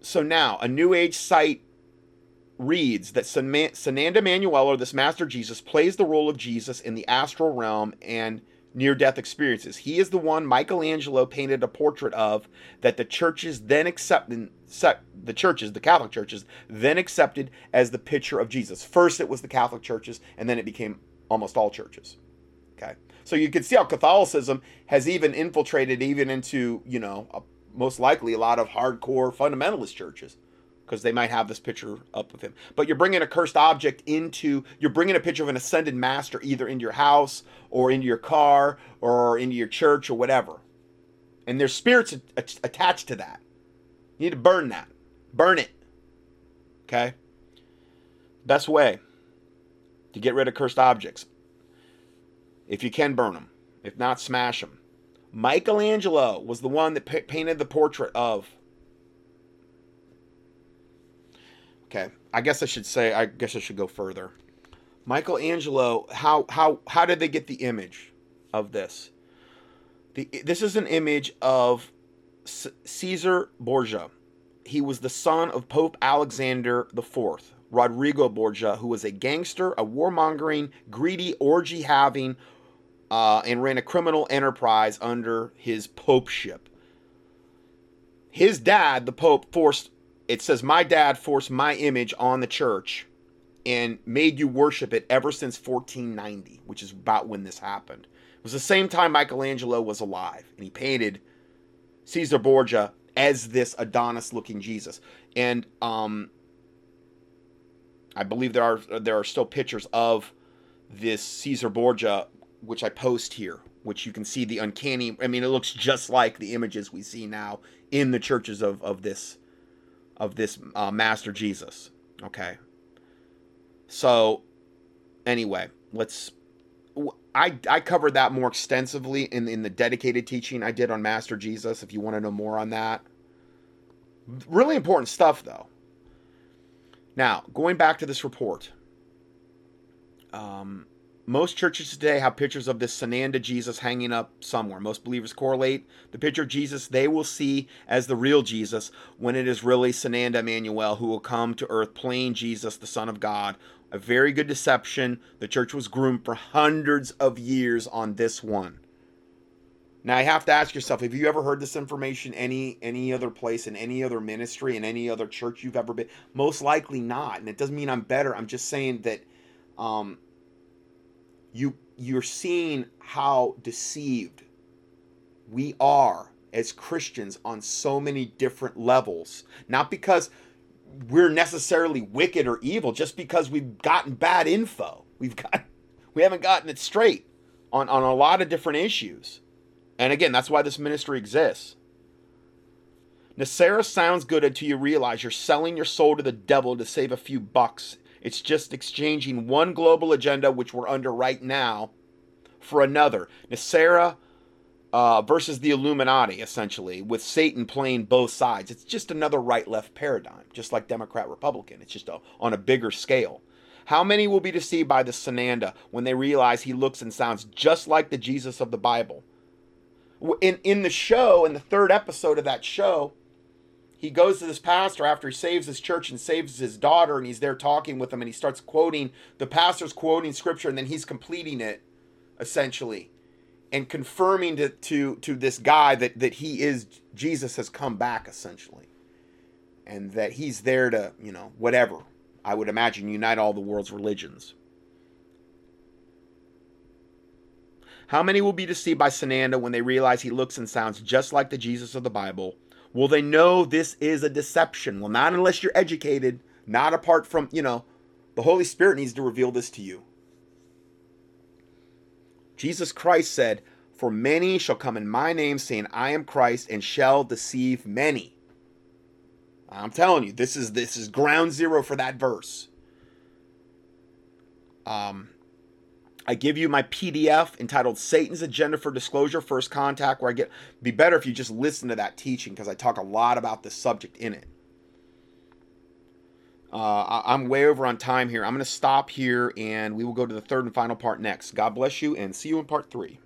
So now, a New Age site reads that Sananda Manuel, or this Master Jesus, plays the role of Jesus in the astral realm and near death experiences. He is the one Michelangelo painted a portrait of that the churches then accepted, the churches, the Catholic churches, then accepted as the picture of Jesus. First it was the Catholic churches, and then it became almost all churches. Okay. So you can see how Catholicism has even infiltrated even into, you know, a, most likely a lot of hardcore fundamentalist churches because they might have this picture up of him. But you're bringing a cursed object into, you're bringing a picture of an ascended master either into your house or into your car or into your church or whatever. And there's spirits attached to that. You need to burn that. Burn it. Okay? Best way to get rid of cursed objects. If you can burn them. If not, smash them. Michelangelo was the one that painted the portrait of Okay, I guess I should say. I guess I should go further. Michelangelo, how how how did they get the image of this? The this is an image of C- Caesar Borgia. He was the son of Pope Alexander IV. Rodrigo Borgia, who was a gangster, a warmongering, greedy, orgy having, uh, and ran a criminal enterprise under his popeship. His dad, the Pope, forced it says, My dad forced my image on the church and made you worship it ever since 1490, which is about when this happened. It was the same time Michelangelo was alive, and he painted Caesar Borgia as this Adonis looking Jesus. And um, I believe there are there are still pictures of this Caesar Borgia, which I post here, which you can see the uncanny. I mean, it looks just like the images we see now in the churches of, of this of this uh, Master Jesus. Okay. So, anyway, let's. I, I covered that more extensively in, in the dedicated teaching I did on Master Jesus, if you want to know more on that. Really important stuff, though. Now, going back to this report. Um, most churches today have pictures of this Sananda Jesus hanging up somewhere. Most believers correlate the picture of Jesus they will see as the real Jesus when it is really Sananda Emmanuel who will come to earth playing Jesus, the Son of God. A very good deception. The church was groomed for hundreds of years on this one. Now I have to ask yourself, have you ever heard this information any any other place in any other ministry in any other church you've ever been? Most likely not. And it doesn't mean I'm better. I'm just saying that um, you you're seeing how deceived we are as Christians on so many different levels. Not because we're necessarily wicked or evil just because we've gotten bad info. We've got we haven't gotten it straight on, on a lot of different issues. And again, that's why this ministry exists. NESARA sounds good until you realize you're selling your soul to the devil to save a few bucks. It's just exchanging one global agenda, which we're under right now, for another. NESARA uh, versus the Illuminati, essentially, with Satan playing both sides. It's just another right left paradigm, just like Democrat Republican. It's just a, on a bigger scale. How many will be deceived by the Sananda when they realize he looks and sounds just like the Jesus of the Bible? In, in the show, in the third episode of that show, he goes to this pastor after he saves his church and saves his daughter, and he's there talking with him, and he starts quoting the pastor's quoting scripture, and then he's completing it, essentially and confirming to, to, to this guy that, that he is, Jesus has come back essentially. And that he's there to, you know, whatever. I would imagine unite all the world's religions. How many will be deceived by Sananda when they realize he looks and sounds just like the Jesus of the Bible? Will they know this is a deception? Well, not unless you're educated, not apart from, you know, the Holy Spirit needs to reveal this to you. Jesus Christ said, For many shall come in my name, saying, I am Christ, and shall deceive many. I'm telling you, this is this is ground zero for that verse. Um, I give you my PDF entitled Satan's Agenda for Disclosure First Contact, where I get be better if you just listen to that teaching because I talk a lot about this subject in it. Uh, I'm way over on time here. I'm going to stop here and we will go to the third and final part next. God bless you and see you in part three.